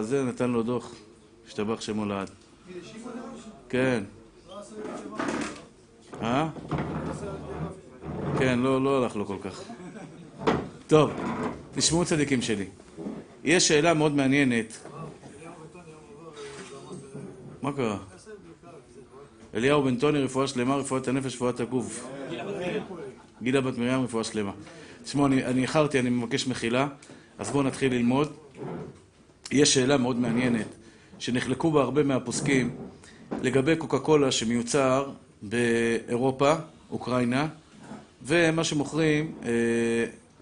זה נתן לו דוח, השתבח שמו לעד. כן. אה? כן, לא, לא הלך לו כל כך. טוב, תשמעו צדיקים שלי. יש שאלה מאוד מעניינת. מה קרה? אליהו בן טוני, רפואה שלמה, רפואת הנפש, רפואת הגוף. גילה בת מרים, רפואה שלמה. תשמעו, אני איחרתי, אני מבקש מחילה, אז בואו נתחיל ללמוד. יש שאלה מאוד מעניינת, שנחלקו בה הרבה מהפוסקים, לגבי קוקה קולה שמיוצר באירופה, אוקראינה, ומה שמוכרים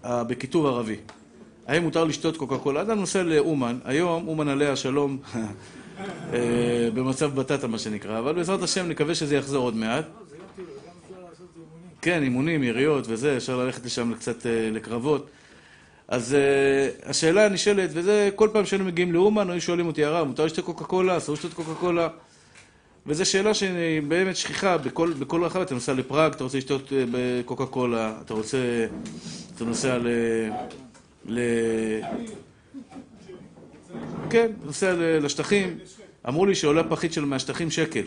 אה, בכיתוב ערבי. האם מותר לשתות קוקה קולה? אדם נוסע לאומן, היום אומן עליה שלום אה, במצב בטטה מה שנקרא, אבל בעזרת השם נקווה שזה יחזור עוד מעט. כן, אימונים, יריות וזה, אפשר ללכת לשם קצת אה, לקרבות. אז uh, השאלה הנשאלת, וזה כל פעם שהיינו מגיעים לאומן, היו שואלים אותי, הרב, מותר לשתות קוקה קולה? אסור לשתות קוקה קולה? וזו שאלה שהיא באמת שכיחה בכל, בכל רחב, אתה נוסע לפראג, אתה רוצה לשתות אה, בקוקה קולה, אתה רוצה, אתה נוסע ל... ל... כן, נוסע לשטחים, אמרו לי שעולה פחית של מהשטחים שקל,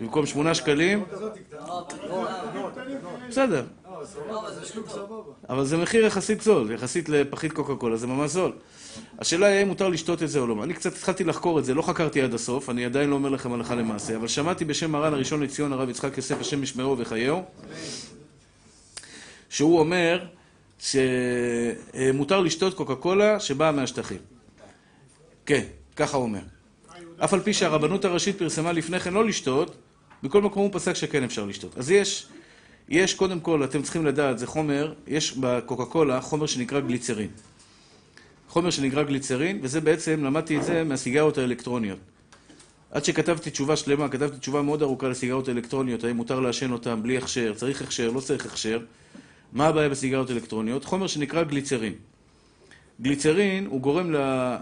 במקום שמונה שקלים, בסדר. אבל זה מחיר יחסית זול, יחסית לפחית קוקה קולה, זה ממש זול. השאלה היא האם מותר לשתות את זה או לא. אני קצת התחלתי לחקור את זה, לא חקרתי עד הסוף, אני עדיין לא אומר לכם הלכה למעשה, אבל שמעתי בשם מרן הראשון לציון, הרב יצחק יוסף, השם ישמרו וחייהו, שהוא אומר שמותר לשתות קוקה קולה שבאה מהשטחים. כן, ככה הוא אומר. אף על פי שהרבנות הראשית פרסמה לפני כן לא לשתות, בכל מקום הוא פסק שכן אפשר לשתות. אז יש, יש קודם כל, אתם צריכים לדעת, זה חומר, יש בקוקה קולה חומר שנקרא גליצרין. חומר שנקרא גליצרין, וזה בעצם, למדתי את זה מהסיגריות האלקטרוניות. עד שכתבתי תשובה שלמה, כתבתי תשובה מאוד ארוכה לסיגריות האלקטרוניות, האם מותר לעשן אותן בלי הכשר, צריך הכשר, לא צריך הכשר. מה הבעיה בסיגריות אלקטרוניות? חומר שנקרא גליצרין. גליצרין הוא גורם ל...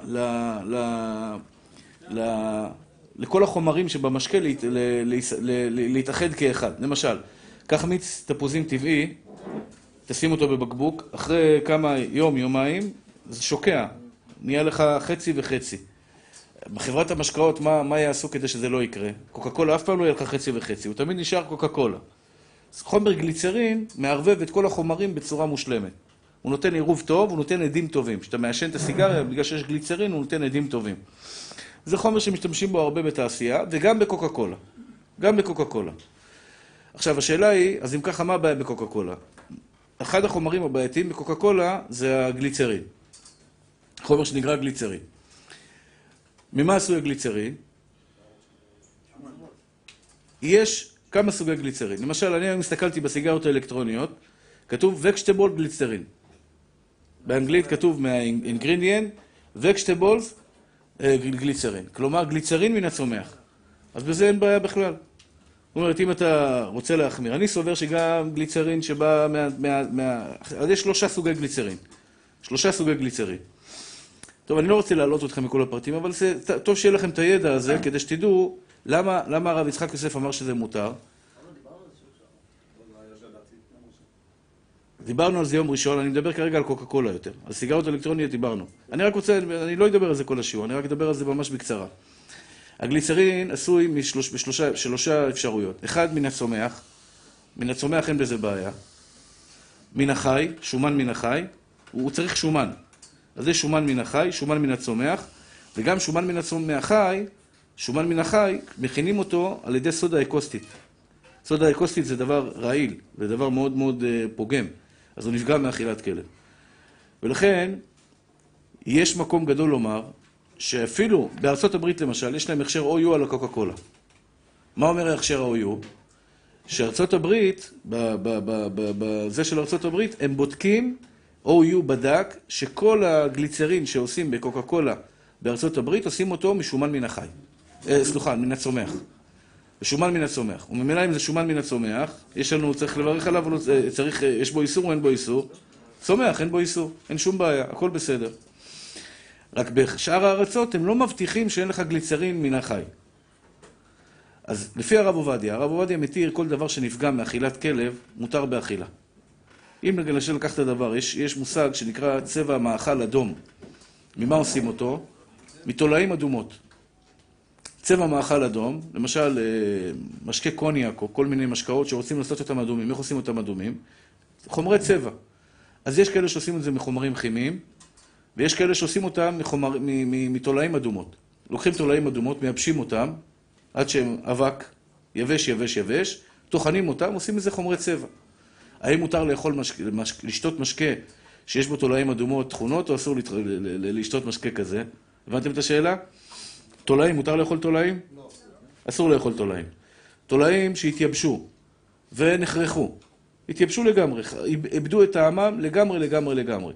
ל... ל... ל... לכל החומרים שבמשקה. להתאחד כאחד. למשל, קח מיץ תפוזים טבעי, תשים אותו בבקבוק, אחרי כמה יום, יומיים, זה שוקע, נהיה לך חצי וחצי. בחברת המשקאות, מה, מה יעשו כדי שזה לא יקרה? קוקה קולה אף פעם לא יהיה לך חצי וחצי, הוא תמיד נשאר קוקה קולה. אז חומר גליצרין מערבב את כל החומרים בצורה מושלמת. הוא נותן עירוב טוב, הוא נותן עדים טובים. כשאתה מעשן את הסיגריה, בגלל שיש גליצרין, הוא נותן עדים טובים. זה חומר שמשתמשים בו הרבה בתעשייה, וגם בקוקה קולה. גם בקוקה קולה. עכשיו, השאלה היא, אז אם ככה, מה הבעיה בקוקה קולה? אחד החומרים הבעייתיים בקוקה קולה זה הגליצרין. חומר שנקרא גליצרין. ממה עשוי הגליצרין? יש כמה סוגי גליצרין. למשל, אני היום הסתכלתי בסיגריות האלקטרוניות, כתוב וקשטבול גליצרין. באנגלית כתוב מהאינגרידיאנט, וקשטבולס גליצרין. כלומר, גליצרין מן הצומח. אז בזה אין בעיה בכלל. זאת אומרת, אם אתה רוצה להחמיר, אני סובר שגם גליצרין שבא מה... מה, מה אז יש שלושה סוגי גליצרין. שלושה סוגי גליצרין. טוב, אני לא רוצה להעלות אתכם מכל הפרטים, אבל זה טוב שיהיה לכם את הידע הזה, כדי שתדעו למה, למה הרב יצחק יוסף אמר שזה מותר. דיברנו על זה יום ראשון, אני מדבר כרגע על קוקה קולה יותר. על סיגרות אלקטרוניות דיברנו. אני רק רוצה, אני לא אדבר על זה כל השיעור, אני רק אדבר על זה ממש בקצרה. הגליצרין עשוי משלושה אפשרויות. אחד, מן הצומח. מן הצומח אין בזה בעיה. מן החי, שומן מן החי, הוא צריך שומן. אז זה שומן מן החי, שומן מן הצומח, וגם שומן מן החי, שומן מן החי, מכינים אותו על ידי סודה אקוסטית. סודה אקוסטית זה דבר רעיל, זה דבר מאוד מאוד uh, פוגם, אז הוא נפגע מאכילת כלב. ולכן, יש מקום גדול לומר, שאפילו בארצות הברית למשל, יש להם הכשר OU על הקוקה קולה. מה אומר ההכשר ה-OU? שארצות הברית, בזה של ארצות הברית, הם בודקים OU בדק שכל הגליצרין שעושים בקוקה קולה בארצות הברית עושים אותו משומן מן החי. אה, סליחה, מן הצומח. שומן מן הצומח. וממילא אם זה שומן מן הצומח, יש לנו, צריך לברך עליו, צריך, יש בו איסור או אין בו איסור? צומח, אין בו איסור, אין שום בעיה, הכל בסדר. רק בשאר הארצות הם לא מבטיחים שאין לך גליצרין מן החי. אז לפי הרב עובדיה, הרב עובדיה מתיר כל דבר שנפגע מאכילת כלב, מותר באכילה. אם למשל לקח את הדבר, יש, יש מושג שנקרא צבע מאכל אדום. ממה עושים אותו? מתולעים אדומות. צבע מאכל אדום, למשל משקה קוניאק או כל מיני משקאות שרוצים לעשות אותם אדומים, איך עושים אותם אדומים? חומרי צבע. אז יש כאלה שעושים את זה מחומרים כימיים, ויש כאלה שעושים אותם מתולעים אדומות. לוקחים תולעים אדומות, מייבשים אותם, עד שהם אבק, יבש, יבש, יבש, טוחנים אותם, עושים מזה חומרי צבע. האם מותר לאכול. לשתות משקה שיש בו תולעים אדומות תכונות, או אסור לת... לשתות משקה כזה? הבנתם את השאלה? תולעים, מותר לאכול תולעים? לא. אסור לאכול תולעים. תולעים שהתייבשו ונחרחו, התייבשו לגמרי, איבדו את טעמם לגמרי, לגמרי, לגמרי.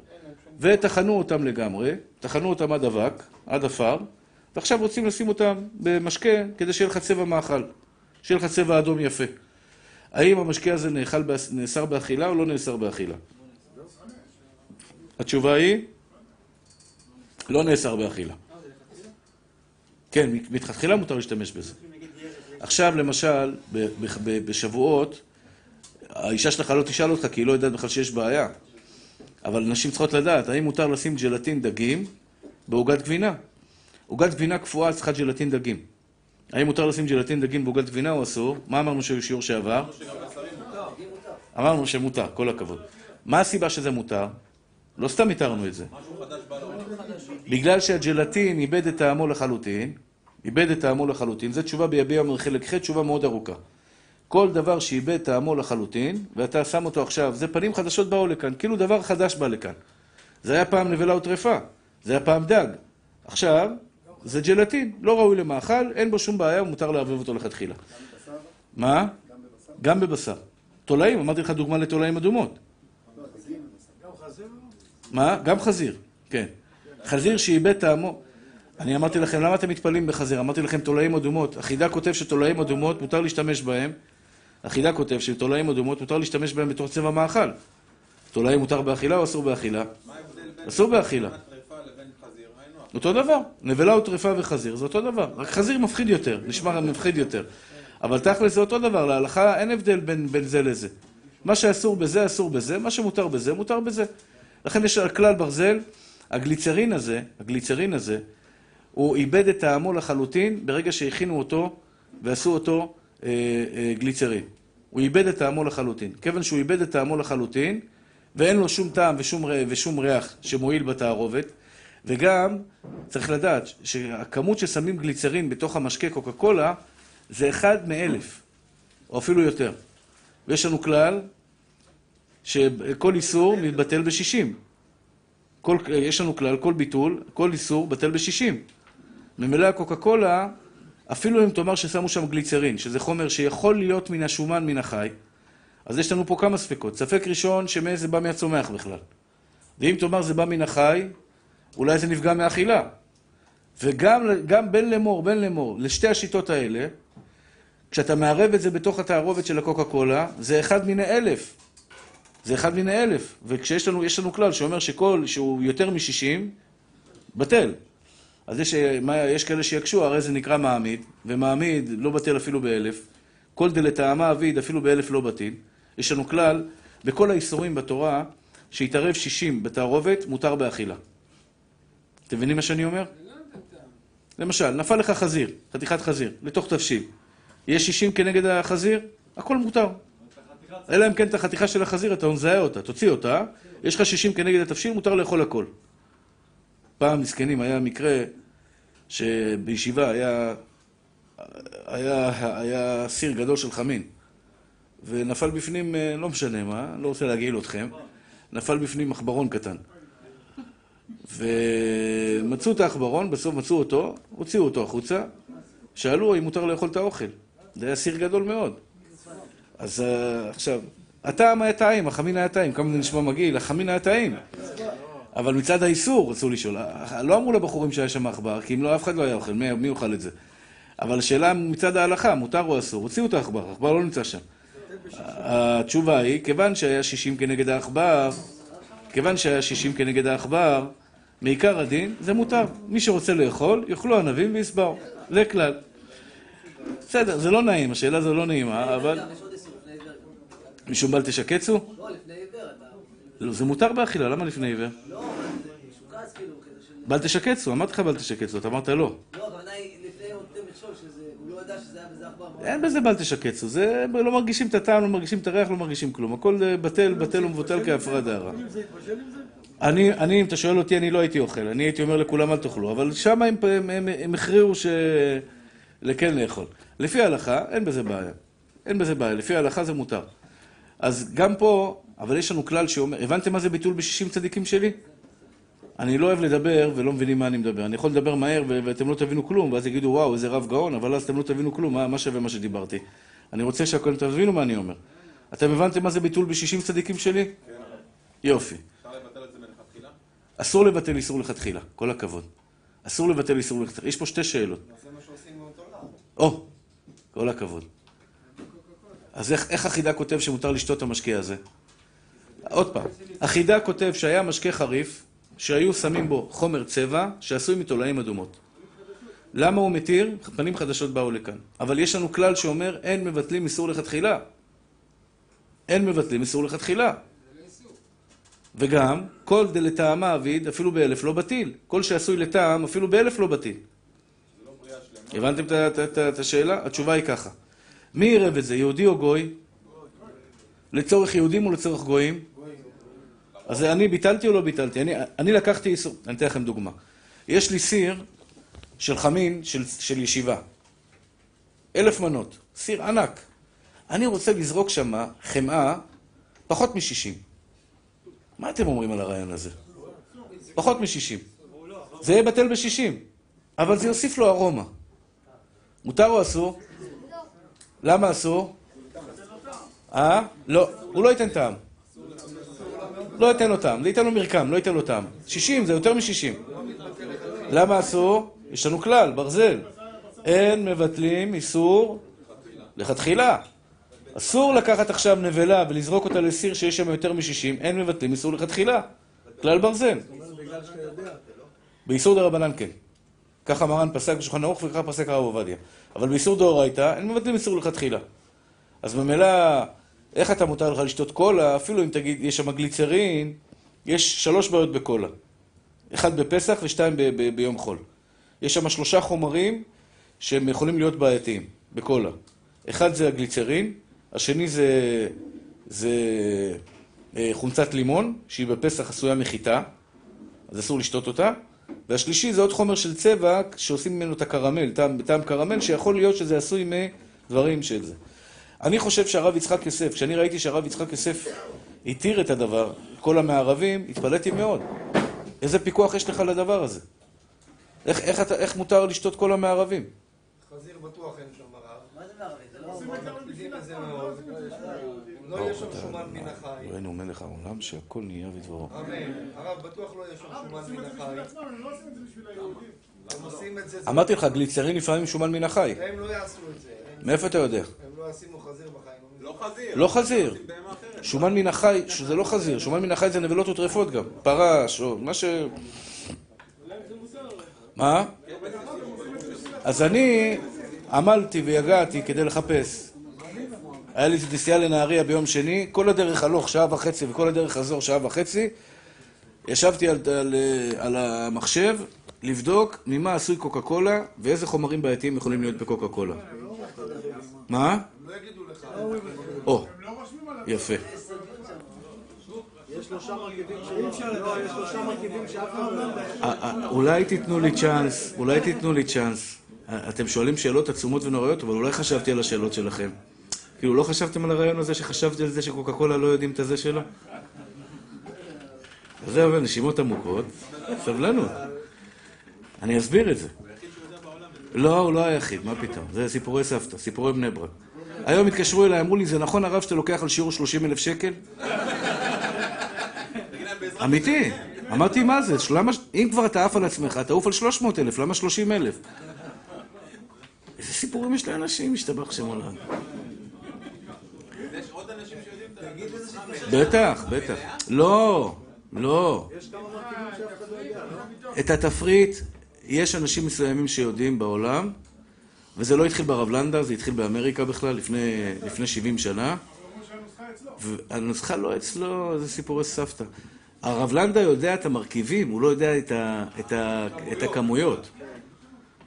וטחנו אותם לגמרי, טחנו אותם עד אבק, עד עפר, ועכשיו רוצים לשים אותם במשקה כדי שיהיה לך צבע מאכל, שיהיה לך צבע אדום יפה. האם המשקה הזה נאכל, נאסר באכילה או לא נאסר באכילה? התשובה היא, לא נאסר באכילה. כן, מתחילה מותר להשתמש בזה. עכשיו, למשל, בשבועות, האישה שלך לא תשאל אותך כי היא לא יודעת בכלל שיש בעיה. אבל נשים צריכות לדעת, האם מותר לשים ג'לטין דגים בעוגת גבינה? עוגת גבינה קפואה צריכה ג'לטין דגים. האם מותר לשים ג'לטין דגים בעוגת גבינה או אסור? מה אמרנו שהיו שיעור שעבר? אמרנו שמותר, כל הכבוד. מה הסיבה שזה מותר? לא סתם התרנו את זה. בגלל שהג'לטין איבד את טעמו לחלוטין, איבד את טעמו לחלוטין, זו תשובה ביביע חלק ח', תשובה מאוד ארוכה. כל דבר שאיבד טעמו לחלוטין, ואתה שם אותו עכשיו, זה פנים חדשות באו לכאן, כאילו דבר חדש בא לכאן. זה היה פעם נבלה וטרפה, זה היה פעם דג. עכשיו, זה ג'לטין, לא ראוי למאכל, אין בו שום בעיה, מותר לערבב אותו לכתחילה. מה? גם בבשר. תולעים, אמרתי לך דוגמה לתולעים אדומות. מה? גם חזיר, כן. חזיר שאיבד טעמו. אני אמרתי לכם, למה אתם מתפלאים בחזיר? אמרתי לכם תולעים אדומות. החידה כותב שתולעים אדומות, מותר להשתמש בהם. החידה כותב שתולעים אדומות, מותר להשתמש בהם בתור צבע מאכל. תולעים מותר באכילה או אסור באכילה? אסור באכילה. אותו דבר, נבלה וטרפה וחזיר, זה אותו דבר. רק חזיר מפחיד יותר, נשמע מפחיד יותר. אבל תכל'ס זה אותו דבר, להלכה אין הבדל בין, בין זה לזה. מה שאסור בזה, אסור בזה, מה שמותר בזה, מותר בזה. לכן יש כלל ברזל, הגליצרין הזה, הגליצרין הזה, הוא איבד את טעמו לחלוטין ברגע שהכינו אותו ועשו אותו גליצרין. הוא איבד את טעמו לחלוטין. כיוון שהוא איבד את טעמו לחלוטין, ואין לו שום טעם ושום, ושום ריח שמועיל בתערובת, וגם צריך לדעת שהכמות ששמים גליצרין בתוך המשקה קוקה קולה זה אחד מאלף, או אפילו יותר. ויש לנו כלל שכל איסור מתבטל בשישים. כל, יש לנו כלל, כל ביטול, כל איסור בטל בשישים. ממילא הקוקה קולה, אפילו אם תאמר ששמו שם גליצרין, שזה חומר שיכול להיות מן השומן מן החי, אז יש לנו פה כמה ספקות. ספק ראשון, שמאיזה בא מהצומח בכלל. ואם תאמר זה בא מן החי, אולי זה נפגע מאכילה. וגם בין לאמור, בין לאמור, לשתי השיטות האלה, כשאתה מערב את זה בתוך התערובת של הקוקה קולה, זה אחד מיני אלף. זה אחד מיני אלף. וכשיש לנו, לנו כלל שאומר שכל שהוא יותר מ-60, בטל. אז יש, מה, יש כאלה שיקשו, הרי זה נקרא מעמיד, ומעמיד לא בטל אפילו באלף. כל דלתאמה אביד אפילו באלף לא בטיל. יש לנו כלל, בכל האיסורים בתורה, שיתערב 60 בתערובת, מותר באכילה. אתם מבינים מה שאני אומר? למשל, נפל לך חזיר, חתיכת חזיר, לתוך תבשיל. יש 60 כנגד החזיר, הכל מותר. אלא אם כן את החתיכה של החזיר, אתה מזהה אותה, תוציא אותה, יש לך 60 כנגד התבשיל, מותר לאכול הכל. פעם, מסכנים, היה מקרה שבישיבה היה, היה, היה סיר גדול של חמין, ונפל בפנים, אה, לא משנה מה, לא רוצה להגעיל אתכם, נפל בפנים מחברון קטן. ומצאו את העכברון, בסוף מצאו אותו, הוציאו אותו החוצה, שאלו אם מותר לאכול את האוכל. זה היה סיר גדול מאוד. אז uh, עכשיו, הטעם היה טעים, החמין היה טעים, כמה זה נשמע מגעיל, החמין היה טעים. אבל מצד האיסור רצו לשאול, לא אמרו לבחורים שהיה שם עכבר, כי אם לא, אף אחד לא היה אוכל, מי, מי יאכל את זה? אבל השאלה מצד ההלכה, מותר או אסור, הוציאו את העכבר, העכבר לא נמצא שם. התשובה היא, כיוון שהיה 60 כנגד העכבר, כיוון שהיה 60 כנגד העכבר, מעיקר הדין זה מותר. מי שרוצה לאכול, יאכלו ענבים ויסבעו. זה כלל. בסדר, זה לא נעים, השאלה הזו לא נעימה, אבל... משום בל תשקצו? לא, לפני. לא, זה מותר באכילה, למה לפני עיוור? לא, זה משוקץ כאילו, כדי בל תשקצו, אמרתי לך בל תשקצו, אתה אמרת לא. לא, הכוונה היא לפני אותו מכשול, שהוא לא ידע שזה היה בזה עכבר. אין בזה בל תשקצו, זה לא מרגישים את הטעם, לא מרגישים את הריח, לא מרגישים כלום. הכל אה, בטל, בטל ומבוטל כהפרעה דהרה. אני, אני, אם אתה שואל אותי, אני לא הייתי אוכל. אני הייתי אומר לכולם אל תאכלו, אבל שם הם, הם, הם, הם הכריעו ש... לכן לאכול. לפי ההלכה, אין בזה בעיה. אין בזה בעיה, לפי ההלכה זה מותר. אז גם פה, אבל יש לנו כלל שאומר, הבנתם מה זה ביטול בשישים צדיקים שלי? אני לא אוהב לדבר ולא מבינים מה אני מדבר. אני יכול לדבר מהר ו- ואתם לא תבינו כלום, ואז יגידו, וואו, איזה רב גאון, אבל אז אתם לא תבינו כלום, מה, מה שווה מה שדיברתי. אני רוצה שאתם תבינו מה אני אומר. אתם הבנתם מה זה ביטול בשישים צדיקים שלי? כן. יופי. אפשר לבטל את זה מלכתחילה? אסור לבטל איסור לכתחילה, כל הכבוד. אסור לבטל איסור לכתחילה. יש פה שתי שאלות. זה מה שעושים מאותו לעם. או, כל הכבוד. אז איך, איך החידה כותב שמותר לשתות את המשקה הזה? עוד פעם, החידה כותב שהיה משקה חריף, שהיו שמים בו חומר צבע שעשוי מתולעים אדומות. למה הוא מתיר? פנים חדשות באו לכאן. אבל יש לנו כלל שאומר אין מבטלים איסור לכתחילה. אין מבטלים איסור לכתחילה. וגם, כל דלטעמה אביד, אפילו באלף לא בטיל. כל שעשוי לטעם, אפילו באלף לא בטיל. הבנתם את השאלה? התשובה היא ככה. מי עירב את זה, יהודי או גוי? לצורך יהודים או לצורך גויים? אז אני ביטלתי או לא ביטלתי? אני, אני לקחתי איסור, אני אתן לכם דוגמה. יש לי סיר של חמין של, של ישיבה. אלף מנות, סיר ענק. אני רוצה לזרוק שם חמאה פחות מ-60. מה אתם אומרים על הרעיון הזה? פחות מ-60. זה יהיה בטל ב-60, אבל זה יוסיף לו ארומה. מותר או אסור? למה אסור? אה? לא, הוא לא ייתן טעם. לא ייתן לו טעם, זה ייתן לו מרקם, לא ייתן לו טעם. 60 זה יותר מ-60. למה אסור? יש לנו כלל, ברזל. אין מבטלים איסור לכתחילה. אסור לקחת עכשיו נבלה ולזרוק אותה לסיר שיש שם יותר מ-60, אין מבטלים איסור לכתחילה. כלל ברזל. באיסור דה רבנן כן. ככה מרן פסק בשולחן ערוך וככה פסק הרב עובדיה. אבל באיסור דאורייתא אין מבטלים איסור לכתחילה. אז ממילא, איך אתה מותר לך לשתות קולה, אפילו אם תגיד, יש שם גליצרין, יש שלוש בעיות בקולה. אחד בפסח ושתיים ב- ב- ביום חול. יש שם שלושה חומרים שהם יכולים להיות בעייתיים בקולה. אחד זה הגליצרין, השני זה, זה אה, חומצת לימון, שהיא בפסח עשויה מחיטה, אז אסור לשתות אותה. והשלישי זה עוד חומר של צבע שעושים ממנו את הקרמל, טעם, טעם קרמל, שיכול להיות שזה עשוי מדברים של זה. אני חושב שהרב יצחק יוסף, כשאני ראיתי שהרב יצחק יוסף התיר את הדבר, כל המערבים, התפלאתי מאוד. איזה פיקוח יש לך לדבר הזה? איך, איך, אתה, איך מותר לשתות כל המערבים? חזיר בטוח אין שם הרב. מה זה מערבית? זה לא... לא יהיה שם שומן מן החי. אלוהינו מלך העולם שהכל נהיה בדברו. אמן. הרב בטוח לא יהיה שם שומן מן החי. הם לא עושים את זה בשביל היהודים. הם עושים את זה. אמרתי לך, גליצרין לפעמים שומן מן החי. הם לא יעשו את זה. מאיפה אתה יודע? לא ישימו חזיר בחיים. לא חזיר. לא חזיר. שומן מן החי, שזה לא חזיר, שומן מן החי זה נבלות וטרפות גם. פרש, או מה ש... מה? אז אני עמלתי ויגעתי כדי לחפש. היה לי נסיעה לנהריה ביום שני, כל הדרך הלוך שעה וחצי וכל הדרך חזור שעה וחצי. ישבתי על, על, על המחשב לבדוק ממה עשוי קוקה קולה ואיזה חומרים בעייתיים יכולים להיות בקוקה קולה. מה? לא יגידו לך. או, יפה. יש שלושה מרכיבים מרכיבים שאף אחד לא. אה, אה, אולי תיתנו לי צ'אנס, אולי תיתנו לי צ'אנס. אה, אתם שואלים שאלות עצומות ונוראיות, אבל אולי חשבתי על השאלות שלכם. כאילו, לא חשבתם על הרעיון הזה שחשבתי על זה שקוקה קולה לא יודעים את הזה שלו? אז זהו, נשימות עמוקות, סבלנות. אני אסביר את זה. לא, הוא לא היחיד, מה פתאום? זה סיפורי סבתא, סיפורי בני ברק. היום התקשרו אליי, אמרו לי, זה נכון הרב שאתה לוקח על שיעור 30 אלף שקל? אמיתי. אמרתי, מה זה? למה, אם כבר אתה עף על עצמך, תעוף על 300 אלף, למה 30 אלף? איזה סיפורים יש לאנשים, משתבח שם עולם. יש עוד אנשים שיודעים את ה... בטח, בטח. לא, לא. את התפריט, יש אנשים מסוימים שיודעים בעולם, וזה לא התחיל ברב לנדה, זה התחיל באמריקה בכלל, לפני, לפני 70 שנה. והנוסחה לא אצלו, זה סיפורי סבתא. הרב לנדה יודע את המרכיבים, הוא לא יודע את, ה, את, ה, את הכמויות.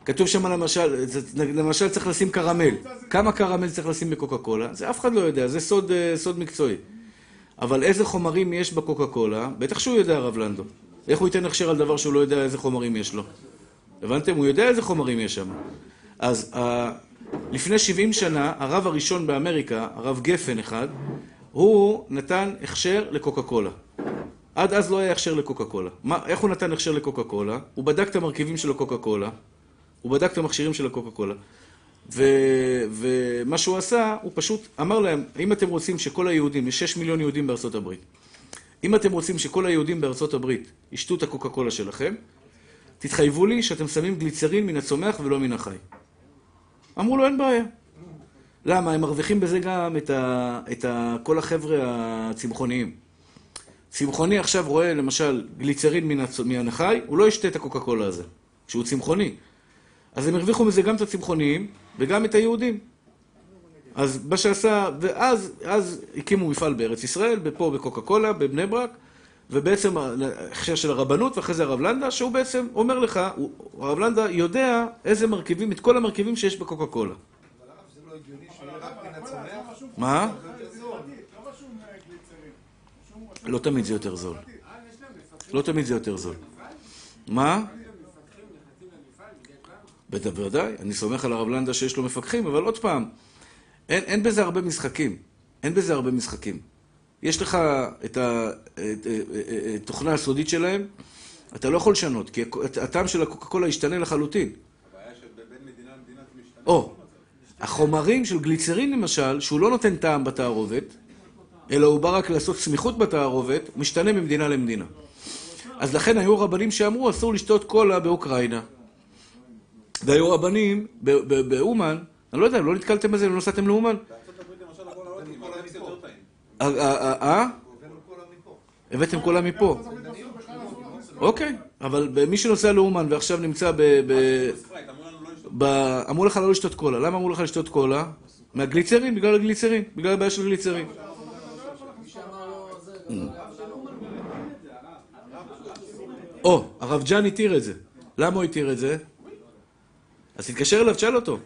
כתוב שם למשל, למשל צריך לשים קרמל. כמה קרמל צריך לשים בקוקה קולה? זה אף אחד לא יודע, זה סוד, סוד מקצועי. אבל איזה חומרים יש בקוקה קולה? בטח שהוא יודע, הרב לנדו. איך הוא ייתן הכשר על דבר שהוא לא יודע איזה חומרים יש לו? הבנתם? הוא יודע איזה חומרים יש שם. אז ה... לפני 70 שנה, הרב הראשון באמריקה, הרב גפן אחד, הוא נתן הכשר לקוקה קולה. עד אז לא היה הכשר לקוקה קולה. מה, איך הוא נתן הכשר לקוקה קולה? הוא בדק את המרכיבים של הקוקה קולה, הוא בדק את המכשירים של הקוקה קולה, ו... ומה שהוא עשה, הוא פשוט אמר להם, אם אתם רוצים שכל היהודים, יש 6 מיליון יהודים בארצות הברית, אם אתם רוצים שכל היהודים בארצות הברית ישתו את הקוקה קולה שלכם, תתחייבו לי שאתם שמים גליצרין מן הצומח ולא מן החי. אמרו לו, אין בעיה. למה? הם מרוויחים בזה גם את, ה... את ה... כל החבר'ה הצמחוניים. צמחוני עכשיו רואה למשל גליצרין מן, הצ... מן החי, הוא לא ישתה את הקוקה קולה הזה, שהוא צמחוני. אז הם הרוויחו מזה גם את הצמחוניים וגם את היהודים. אז מה שעשה, ואז אז הקימו מפעל בארץ ישראל, פה בקוקה קולה, בבני ברק, ובעצם ההכשר של הרבנות, ואחרי זה הרב לנדה, שהוא בעצם אומר לך, הרב לנדה יודע איזה מרכיבים, את כל המרכיבים שיש בקוקה קולה. לא הצומח? מה? לא אה, לא תמיד זה יותר זול. לא תמיד זה יותר זול. מה? בטח בוודאי, אני סומך על הרב לנדה שיש לו מפקחים, אבל עוד פעם, אין, אין בזה הרבה משחקים. אין בזה הרבה משחקים. יש לך את התוכנה הסודית שלהם, אתה לא יכול לשנות, כי הטעם של הקוקה קולה ישתנה לחלוטין. הבעיה שבין מדינה למדינה זה משתנה. או, החומרים של גליצרין למשל, שהוא לא נותן טעם בתערובת, אלא הוא בא רק לעשות סמיכות בתערובת, משתנה ממדינה למדינה. אז לכן היו רבנים שאמרו, אסור לשתות קולה באוקראינה. והיו רבנים באומן, אני לא יודע, לא נתקלתם בזה, לא נסעתם לאומן? בארצות הברית למשל הכל לא טעים, אבל זה יותר טעים. אה, אה, אה? מפה. הבאתם קולה מפה. אוקיי, אבל מי שנוסע לאומן ועכשיו נמצא ב... אמרו לא לך לא לשתות קולה. למה אמרו לך לשתות קולה? מהגליצרין, בגלל הגליצרין, בגלל הבעיה של גליצרין. לא או, הרב ג'אן התיר את זה. למה הוא התיר את זה? אז תתקשר אליו, תשאל אותו.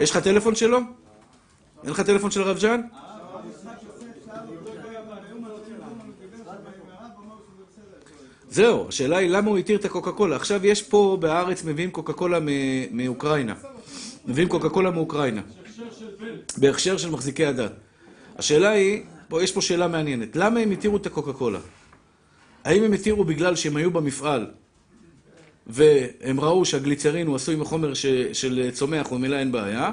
יש לך טלפון שלו? אין לך טלפון של הרב ג'אן? זהו, השאלה היא למה הוא התיר את הקוקה קולה. עכשיו יש פה בארץ מביאים קוקה קולה מאוקראינה. מביאים קוקה קולה מאוקראינה. בהכשר של מחזיקי הדת. השאלה היא, פה, יש פה שאלה מעניינת. למה הם התירו את הקוקה קולה? האם הם התירו בגלל שהם היו במפעל והם ראו שהגליצרין הוא עשוי מחומר ש, של צומח וממילא אין בעיה,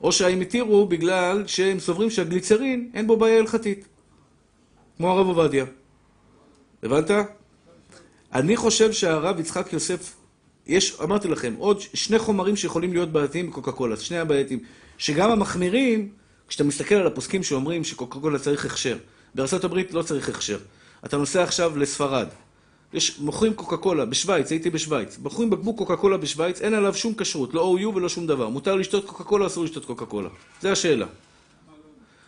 או שהאם התירו בגלל שהם סוברים שהגליצרין אין בו בעיה הלכתית, כמו הרב עובדיה. הבנת? אני חושב שהרב יצחק יוסף, יש, אמרתי לכם, עוד שני חומרים שיכולים להיות בעייתיים בקוקה קולה, שני הבעייתיים, שגם המחמירים, כשאתה מסתכל על הפוסקים שאומרים שקוקה קולה צריך הכשר, הברית לא צריך הכשר. אתה נוסע עכשיו לספרד, יש, מוכרים קוקה קולה בשוויץ, הייתי בשוויץ, מוכרים בקבוק קוקה קולה בשוויץ, אין עליו שום כשרות, לא OU ולא שום דבר. מותר לשתות קוקה קולה, אסור לשתות קוקה קולה. זה השאלה.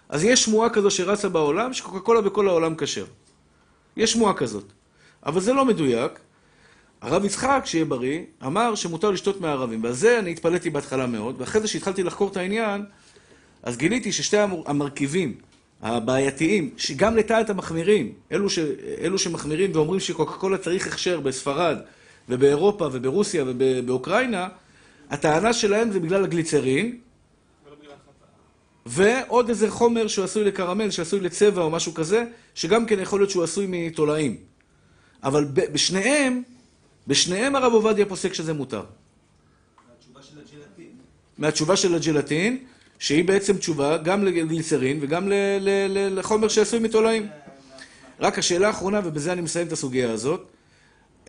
אז יש שמועה כזו שרצה בעולם, שקוקה קולה בכל העולם כשר. יש שמועה כזאת. אבל זה לא מדויק. הרב יצחק, שיהיה בריא, אמר שמותר לשתות מהערבים. ועל זה אני התפלאתי בהתחלה מאוד, ואחרי זה שהתחלתי לחקור את העניין, אז גיליתי ששתי המר- המרכיבים הבעייתיים, שגם לטעת המחמירים, אלו, ש, אלו שמחמירים ואומרים שקוקה קולה צריך הכשר בספרד ובאירופה וברוסיה ובאוקראינה, הטענה שלהם זה בגלל הגליצרין, ועוד איזה חומר שהוא עשוי לקרמל, שעשוי לצבע או משהו כזה, שגם כן יכול להיות שהוא עשוי מתולעים. אבל בשניהם, בשניהם הרב עובדיה פוסק שזה מותר. מהתשובה של הג'לטין, שהיא בעצם תשובה גם לגליצרין וגם ל- ל- ל- לחומר שעשוי מתולעים. רק השאלה האחרונה, ובזה אני מסיים את הסוגיה הזאת,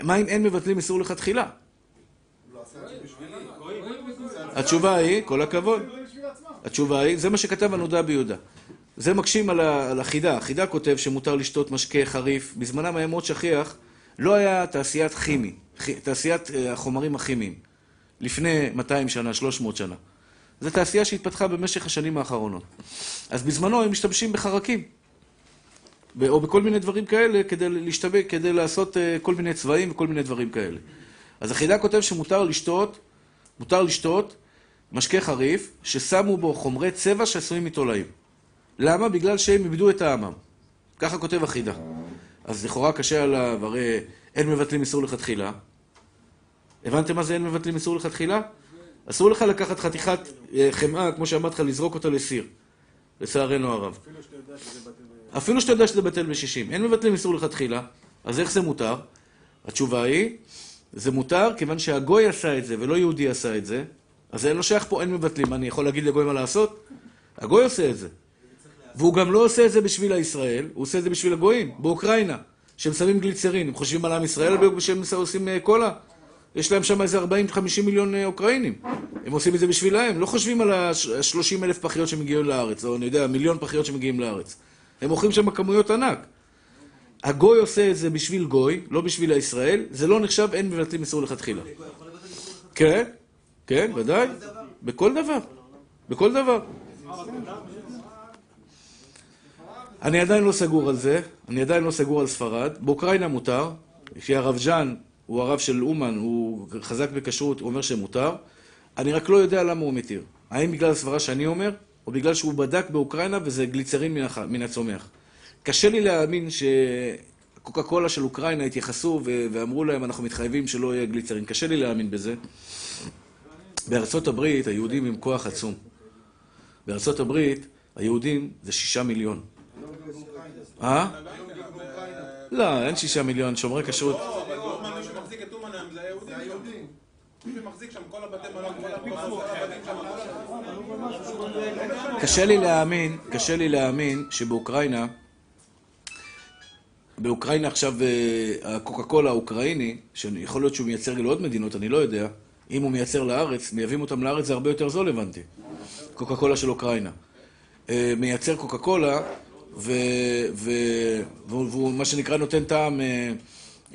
מה אם אין מבטלים איסור לכתחילה? התשובה היא, כל הכבוד, התשובה היא, זה מה שכתב הנודע ביהודה. זה מקשים על החידה. החידה כותב שמותר לשתות משקה חריף. בזמנם היה מאוד שכיח, לא היה תעשיית כימי, כי- תעשיית אה, החומרים הכימיים. לפני 200 שנה, 300 שנה. זו תעשייה שהתפתחה במשך השנים האחרונות. אז בזמנו הם משתמשים בחרקים. או בכל מיני דברים כאלה, כדי להשתבק, כדי לעשות אה, כל מיני צבעים וכל מיני דברים כאלה. אז החידה כותב שמותר לשתות, מותר לשתות משקה חריף, ששמו בו חומרי צבע שעשויים מתולעים. למה? בגלל שהם איבדו את טעמם. ככה כותב החידה. אז לכאורה קשה עליו, הרי אין מבטלים איסור לכתחילה. הבנתם מה זה אין מבטלים איסור לכתחילה? אסור לך לקחת חתיכת אה, חמאה, כמו שאמרתי לך, לזרוק אותה לסיר. לצערנו הרב. אפילו שאתה יודע שזה בטל בשישים. אין מבטלים איסור לכתחילה, אז איך זה מותר? התשובה היא, זה מותר כיוון שהגוי עשה את זה ולא יהודי עשה את זה, אז אין לו שייך פה, אין מבטלים. אני יכול להגיד לגוי מה לעשות? הגוי עושה את זה. והוא גם לא עושה את זה בשביל הישראל, הוא עושה את זה בשביל הגויים, באוקראינה, שהם שמים גליצרין. הם חושבים על עם ישראל שהם עושים אה, קולה? יש להם שם איזה 40-50 מיליון אה, אוקראינים. הם עושים את זה בשבילם, לא חושבים על ה-30 אלף פחיות שמגיעות לארץ, או אני יודע, מיליון פחיות שמגיעים לארץ. הם מוכרים שם כמויות ענק. הגוי עושה את זה בשביל גוי, לא בשביל הישראל, זה לא נחשב, אין מבטלים איסור לכתחילה. כן, כן, ודאי. בכל דבר. בכל דבר. אני עדיין לא סגור על זה, אני עדיין לא סגור על ספרד. באוקראינה מותר, שהרב ז'אן הוא הרב של אומן, הוא חזק בכשרות, הוא אומר שמותר. אני רק לא יודע למה הוא מתיר. האם בגלל הסברה שאני אומר, או בגלל שהוא בדק באוקראינה וזה גליצרין מן, הח... מן הצומח. קשה לי להאמין שקוקה קולה של אוקראינה התייחסו ו... ואמרו להם אנחנו מתחייבים שלא יהיה גליצרין. קשה לי להאמין בזה. בארצות הברית היהודים עם כוח עצום. בארצות הברית היהודים זה שישה מיליון. אה? לא, אין שישה מיליון, שומרי כשרות. לא, אבל באומן מי שמחזיק את אומן היום זה היהודים. מי שמחזיק שם כל הבתי מלון, כל הבתים שם. קשה לי להאמין, קשה לי להאמין שבאוקראינה, באוקראינה עכשיו אה, הקוקה קולה האוקראיני, שיכול להיות שהוא מייצר לעוד מדינות, אני לא יודע, אם הוא מייצר לארץ, מייבאים אותם לארץ זה הרבה יותר זול, הבנתי. קוקה קולה של אוקראינה. אה, מייצר קוקה קולה, והוא מה שנקרא נותן טעם, אה,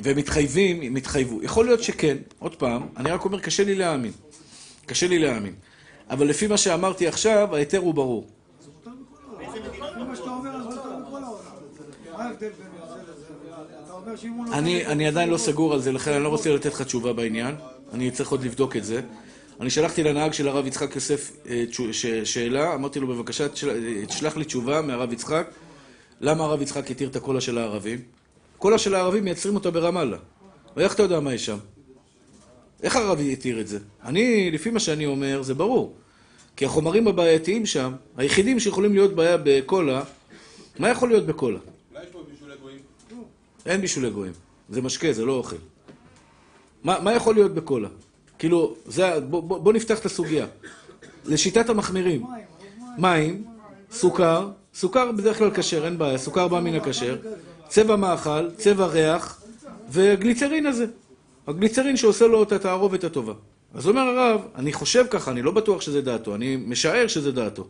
והם מתחייבים, הם התחייבו. יכול להיות שכן, עוד פעם, אני רק אומר, קשה לי להאמין. קשה לי להאמין. אבל לפי מה שאמרתי עכשיו, ההיתר הוא ברור. אני, אני עדיין לא סגור על זה, לכן אני לא רוצה לתת לך תשובה בעניין. אני צריך עוד לבדוק את זה. אני שלחתי לנהג של הרב יצחק יוסף אה, שאלה, אמרתי לו בבקשה, תשל- אה, תשלח לי תשובה מהרב יצחק, למה הרב יצחק התיר את הקולה של הערבים? קולה של הערבים מייצרים אותה ברמאללה. ואיך אתה יודע מה יש שם? איך הרב התיר את זה? אני, לפי מה שאני אומר, זה ברור. כי החומרים הבעייתיים שם, היחידים שיכולים להיות בעיה בקולה, מה יכול להיות בקולה? אולי יש פה בישולי גויים? אין בישולי גויים. זה משקה, זה לא אוכל. מה, מה יכול להיות בקולה? כאילו, זה, בוא, בוא, בוא נפתח את הסוגיה. לשיטת המחמירים, מים, סוכר, סוכר בדרך כלל כשר, אין בעיה, סוכר בא מן הכשר, צבע מאכל, צבע ריח, והגליצרין הזה. הגליצרין שעושה לו את התערובת הטובה. אז אומר הרב, אני חושב ככה, אני לא בטוח שזה דעתו, אני משער שזה דעתו.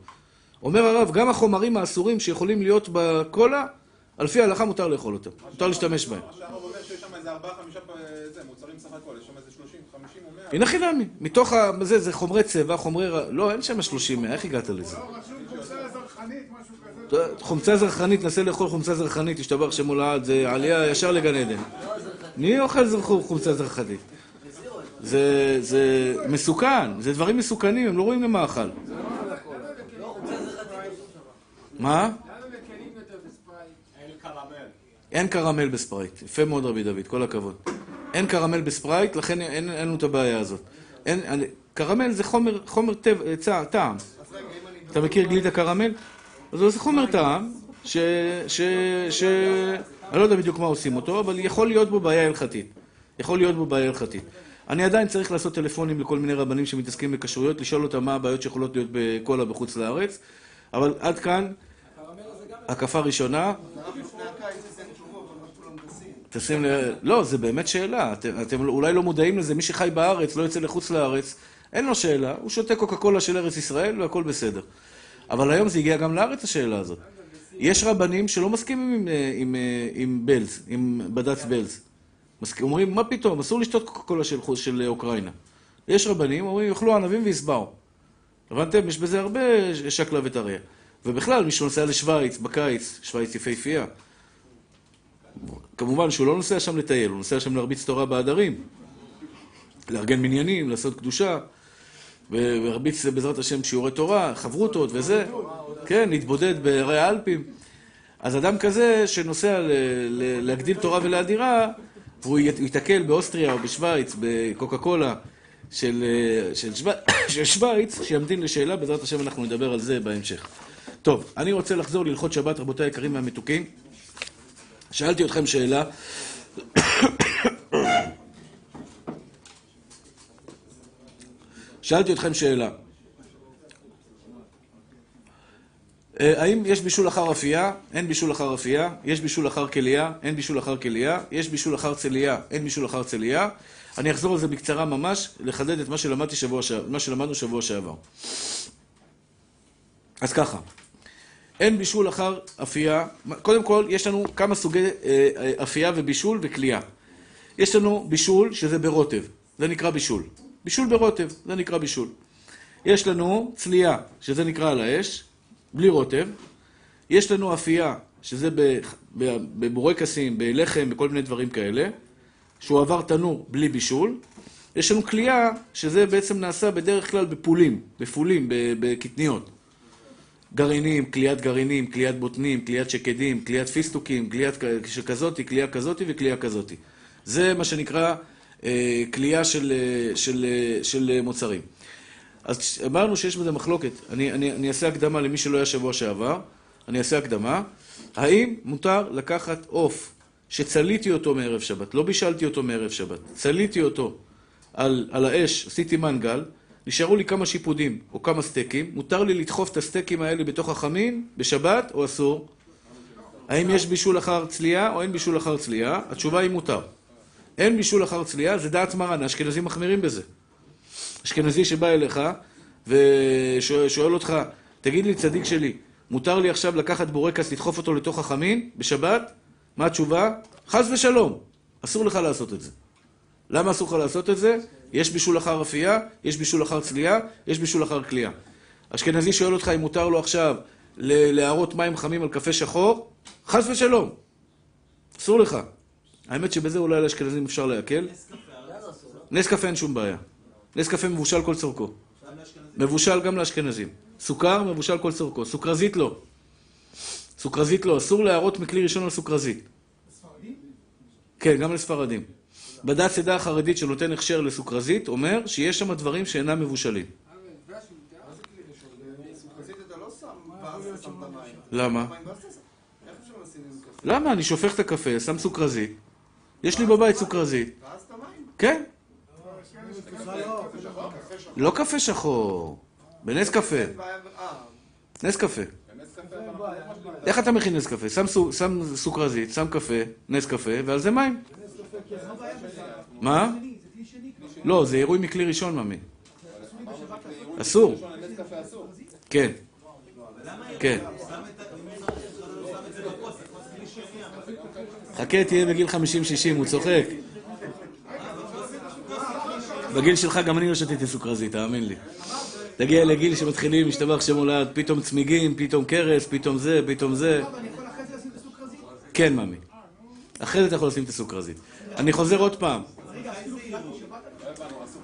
אומר הרב, גם החומרים האסורים שיכולים להיות בקולה, על פי ההלכה מותר לאכול אותם, מותר להשתמש בהם. מה שהרב אומר שיש שם איזה ארבעה, חמישה זה, מוצרים סך הכל, יש שם איזה שלושים, חמישים או מאה. הנה חינמי, מתוך ה... זה, זה חומרי צבע, חומרי... לא, אין שם 30 איך הגעת לזה? רשום חולצה זרחנית, משהו כזה. חומצה זרחנית, נסה לאכול חומצה זרחנית, ישתבח שמו לעד, זה עלייה ישר לגן עדן. מי אוכל חומצה זרחנית? זה, מסוכן, זה דברים מסוכנים, הם לא רואים למאכל. מה? אין קרמל בספרייט. יפה מאוד רבי דוד, כל הכבוד. אין קרמל בספרייט, לכן אין, לנו את הבעיה הזאת. קרמל זה חומר, טעם. אתה מכיר גלידה קרמל? אז זה חומר טעם, ש... ש... ש... אני לא יודע בדיוק מה עושים אותו, אבל יכול להיות בו בעיה הלכתית. יכול להיות בו בעיה הלכתית. אני עדיין צריך לעשות טלפונים לכל מיני רבנים שמתעסקים בכשרויות, לשאול אותם מה הבעיות שיכולות להיות בקולה בחוץ לארץ, אבל עד כאן, הקפה ראשונה. תשים ל... לא, זה באמת שאלה. אתם אולי לא מודעים לזה, מי שחי בארץ, לא יוצא לחוץ לארץ, אין לו שאלה, הוא שותה קוקה קולה של ארץ ישראל והכל בסדר. אבל היום זה הגיע גם לארץ, השאלה הזאת. יש רבנים שלא מסכימים עם, אה, עם, אה, עם בלז, עם בד"ץ בלז. אומרים, מה פתאום, אסור לשתות קוקה קולה של, של אוקראינה. יש רבנים, אומרים, יאכלו ענבים ויסבעו. הבנתם? יש בזה הרבה שקלא וטריא. ובכלל, מי שנוסע לשוויץ בקיץ, שוויץ יפהפייה, כמובן שהוא לא נוסע שם לטייל, הוא נוסע שם להרביץ תורה בעדרים. לארגן מניינים, לעשות קדושה, ו- ולהרביץ בעזרת השם שיעורי תורה, חברותות וזה. כן, להתבודד בהרי האלפים. אז אדם כזה שנוסע להגדיל תורה ולאדירה, והוא ית- הוא ייתקל באוסטריה או בשוויץ, בקוקה קולה של, של. של שוויץ, שימתין לשאלה, בעזרת השם אנחנו נדבר על זה בהמשך. טוב, אני רוצה לחזור להלכות שבת, רבותיי היקרים והמתוקים. שאלתי אתכם שאלה. שאלתי אתכם שאלה. אה, האם יש בישול אחר אפייה? אין בישול אחר אפייה. יש בישול אחר כליה? אין בישול אחר כליה. יש בישול אחר צליה? אין בישול אחר צליה. אני אחזור על זה בקצרה ממש, לחדד את מה, שלמדתי שבוע, ש... מה שלמדנו שבוע שעבר. אז ככה, אין בישול אחר אפייה. קודם כל, יש לנו כמה סוגי אה, אה, אפייה ובישול וכלייה. יש לנו בישול, שזה ברוטב, זה נקרא בישול. בישול ברוטב, זה נקרא בישול. יש לנו צלייה, שזה נקרא על האש, בלי רוטב. יש לנו אפייה, שזה בבורקסים, בלחם, בכל מיני דברים כאלה, שהוא עבר תנור בלי בישול. יש לנו כלייה, שזה בעצם נעשה בדרך כלל בפולים, בפולים, בקטניות. גרעינים, כליית גרעינים, כליית בוטנים, כליית שקדים, כליית פיסטוקים, כליית שכזאתי, כלייה כזאתי וכלייה כזאתי. זה מה שנקרא אה, כלייה של, אה, של, אה, של אה, מוצרים. אז אמרנו שיש בזה מחלוקת. אני, אני, אני אעשה הקדמה למי שלא היה שבוע שעבר. אני אעשה הקדמה. האם מותר לקחת עוף שצליתי אותו מערב שבת, לא בישלתי אותו מערב שבת, צליתי אותו על, על האש, עשיתי מנגל, נשארו לי כמה שיפודים או כמה סטייקים, מותר לי לדחוף את הסטייקים האלה בתוך החמין בשבת או אסור? האם יש בישול אחר צלייה או אין בישול אחר צלייה? התשובה היא מותר. אין בישול אחר צלייה, זה דעת מרן, האשכנזים מחמירים בזה. אשכנזי שבא אליך ושואל אותך, תגיד לי, צדיק שלי, מותר לי עכשיו לקחת בורקס, לדחוף אותו לתוך החמין בשבת? מה התשובה? חס ושלום, אסור לך לעשות את זה. למה אסור לך לעשות את זה? יש בישול אחר אפייה, יש בישול אחר צלייה, יש בישול אחר כלייה. אשכנזי שואל אותך אם מותר לו עכשיו להראות מים חמים על קפה שחור, חס ושלום, אסור לך. האמת שבזה אולי לאשכנזים אפשר להקל. נס קפה אין שום בעיה. נס קפה מבושל כל צורכו. מבושל גם לאשכנזים. סוכר, מבושל כל צורכו. סוכרזית לא. סוכרזית לא. אסור להראות מכלי ראשון על סוכרזית. כן, גם לספרדים. בדת סדה החרדית שנותן הכשר לסוכרזית, אומר שיש שם דברים שאינם מבושלים. למה? למה? אני שופך את הקפה, שם סוכרזית. יש לי בבית סוכרזית. כן. לא קפה שחור. בנס קפה. נס קפה. איך אתה מכין נס קפה? שם סוכרזית, שם קפה, נס קפה, ועל זה מים. מה? לא, זה עירוי מכלי ראשון, ממי. אסור. כן. כן. חכה, תהיה בגיל 50-60, הוא צוחק. בגיל שלך גם אני לא שתיתי סוכרזית, תאמין לי. תגיע לגיל שמתחילים להשתבח שם הולד, פתאום צמיגים, פתאום קרס, פתאום זה, פתאום זה. כן, ממי. אחרי זה אתה יכול לשים את הסוכרזית. אני חוזר עוד פעם.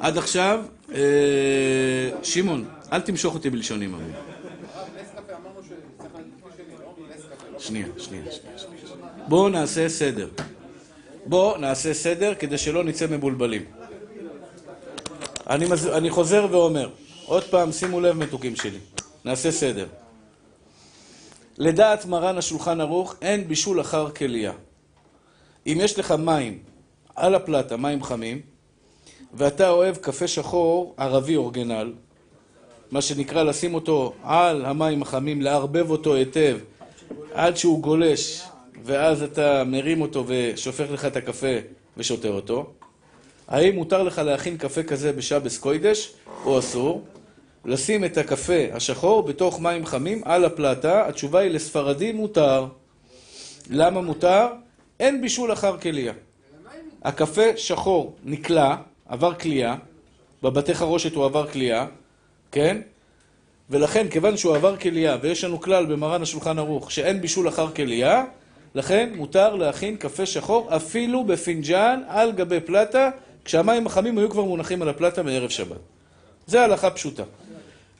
עד עכשיו, אה, שמעון, אל תמשוך אותי בלשוני, ממי. שנייה, שנייה, שנייה. בואו נעשה סדר. בואו נעשה סדר כדי שלא נצא מבולבלים. אני, מז... אני חוזר ואומר, עוד פעם, שימו לב מתוקים שלי, נעשה סדר. לדעת מרן השולחן ערוך, אין בישול אחר כליה. אם יש לך מים על הפלטה, מים חמים, ואתה אוהב קפה שחור ערבי אורגנל, מה שנקרא לשים אותו על המים החמים, לערבב אותו היטב עד שהוא גולש, ואז אתה מרים אותו ושופך לך את הקפה ושותה אותו. האם מותר לך להכין קפה כזה בשבס קוידש, או אסור? לשים את הקפה השחור בתוך מים חמים על הפלטה, התשובה היא לספרדים מותר. למה מותר? אין בישול אחר כליה. הקפה שחור נקלע, עבר כלייה, בבתי חרושת הוא עבר כלייה, כן? ולכן, כיוון שהוא עבר כלייה, ויש לנו כלל במרן השולחן ערוך, שאין בישול אחר כלייה, לכן מותר להכין קפה שחור אפילו בפינג'אן על גבי פלטה, כשהמים החמים היו כבר מונחים על הפלטה מערב שבת. זה הלכה פשוטה.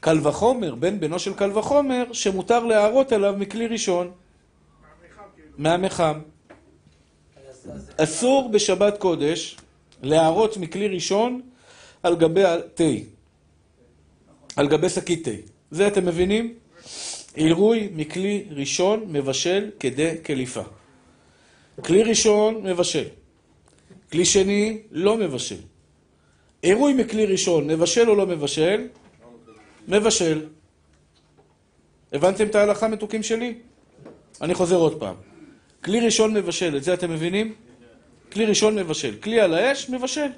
קל וחומר, בן בנו של קל וחומר, שמותר להערות עליו מכלי ראשון. מהמחם. אסור בשבת קודש להערות מכלי ראשון על גבי תה. על גבי שקית תה. זה אתם מבינים? עירוי מכלי ראשון מבשל כדי קליפה. כלי ראשון מבשל. כלי שני לא מבשל. עירוי מכלי ראשון, מבשל או לא מבשל? מבשל. הבנתם את ההלכה מתוקים שלי? אני חוזר עוד פעם. כלי ראשון מבשל, את זה אתם מבינים? כלי ראשון מבשל. כלי על האש, מבשל.